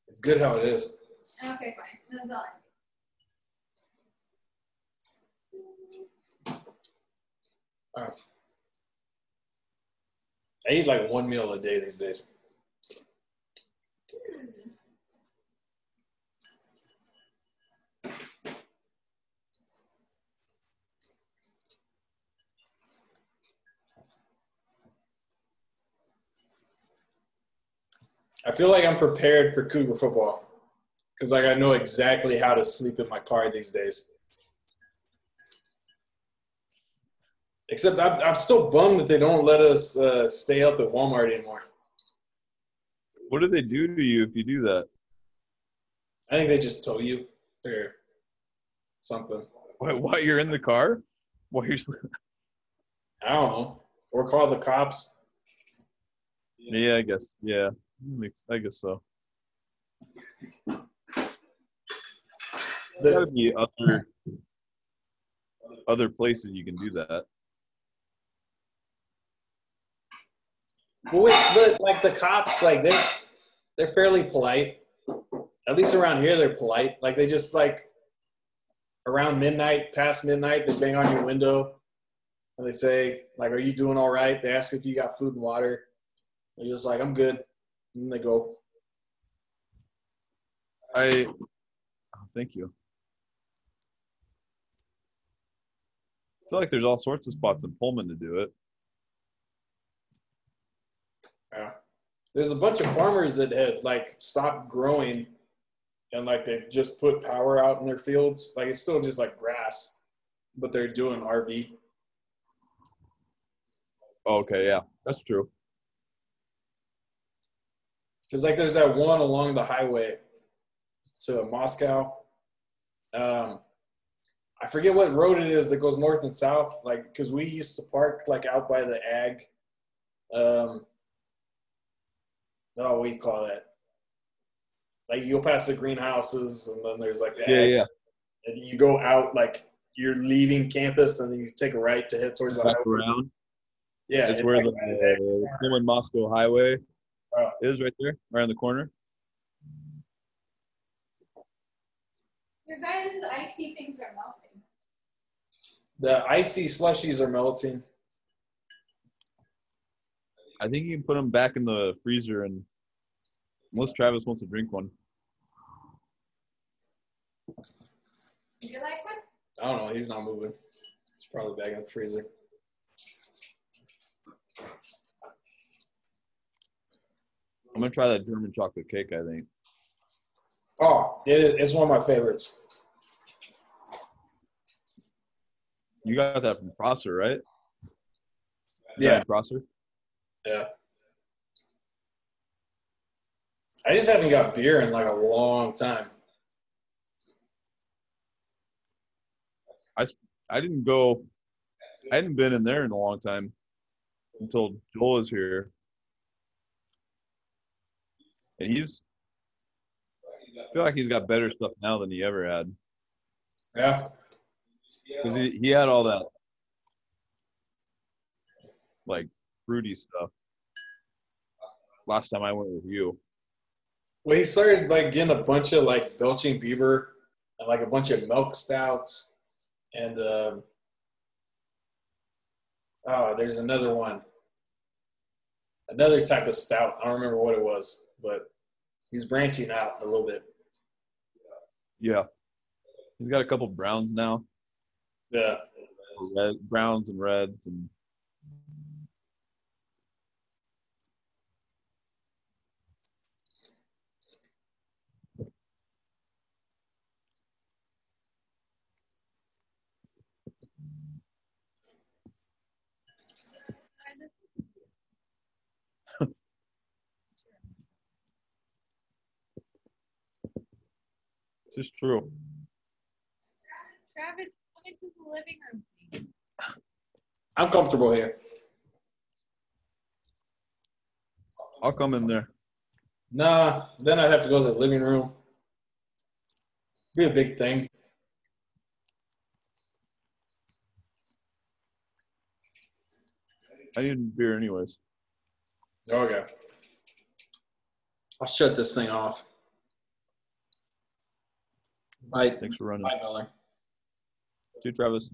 It's good how it is. Okay, fine. That's all I Uh, I eat like one meal a day these days. Hmm. I feel like I'm prepared for Cougar football because like I know exactly how to sleep in my car these days. Except I'm, I'm still bummed that they don't let us uh, stay up at Walmart anymore. What do they do to you if you do that? I think they just tow you or something. Why, while you're in the car? While you're sleeping? *laughs* I don't know. Or call the cops. Yeah, I guess. Yeah, Hmm, makes. I guess so. The- Gotta be other other places you can do that. But, wait, but like the cops, like they're they're fairly polite. At least around here, they're polite. Like they just like around midnight, past midnight, they bang on your window and they say, like, "Are you doing all right?" They ask if you got food and water. And you're just like, "I'm good," and they go. I oh, thank you. I feel like there's all sorts of spots in Pullman to do it. Yeah. There's a bunch of farmers that have like stopped growing and like they just put power out in their fields. Like it's still just like grass, but they're doing RV. Oh, okay, yeah, that's true. Because like there's that one along the highway to Moscow. Um, I forget what road it is that goes north and south. Like because we used to park like out by the ag. Um, oh, you call that? Like you'll pass the greenhouses, and then there's like the Yeah, ag, yeah. and you go out like you're leaving campus, and then you take a right to head towards the highway. around. Yeah, It's it's where like the uh, Moscow Highway Oh. is right there, right in the corner. Your guys' icy things are melting. the icy slushies are melting. I think you can put them back in the freezer, and unless Travis wants to drink one, Would you like one? I don't know. He's not moving. It's probably back in the freezer. I'm gonna try that German chocolate cake. I think. Oh, it is, it's one of my favorites. You got that from Prosser, right? Yeah. Prosser. Yeah. I just haven't got beer in like a long time. I I didn't go. I hadn't been in there in a long time until Joel is here, and he's. I feel like he's got better stuff now than he ever had Yeah. because he, he had all that like fruity stuff last time I went with you. Well, he started like getting a bunch of like Belching Beaver and like a bunch of milk stouts. And um, oh, there's another one. Another type of stout. I don't remember what it was, but he's branching out a little bit. Yeah, he's got a couple browns now, Yeah. red, browns and reds, and this is true. Travis, come into the living room, please. I'm comfortable here. I'll come in there. Nah, then I'd have to go to the living room. Be a big thing. I need beer anyways. Okay. I'll shut this thing off. Bye. Thanks for running. Bye, Miller. See you, Travis.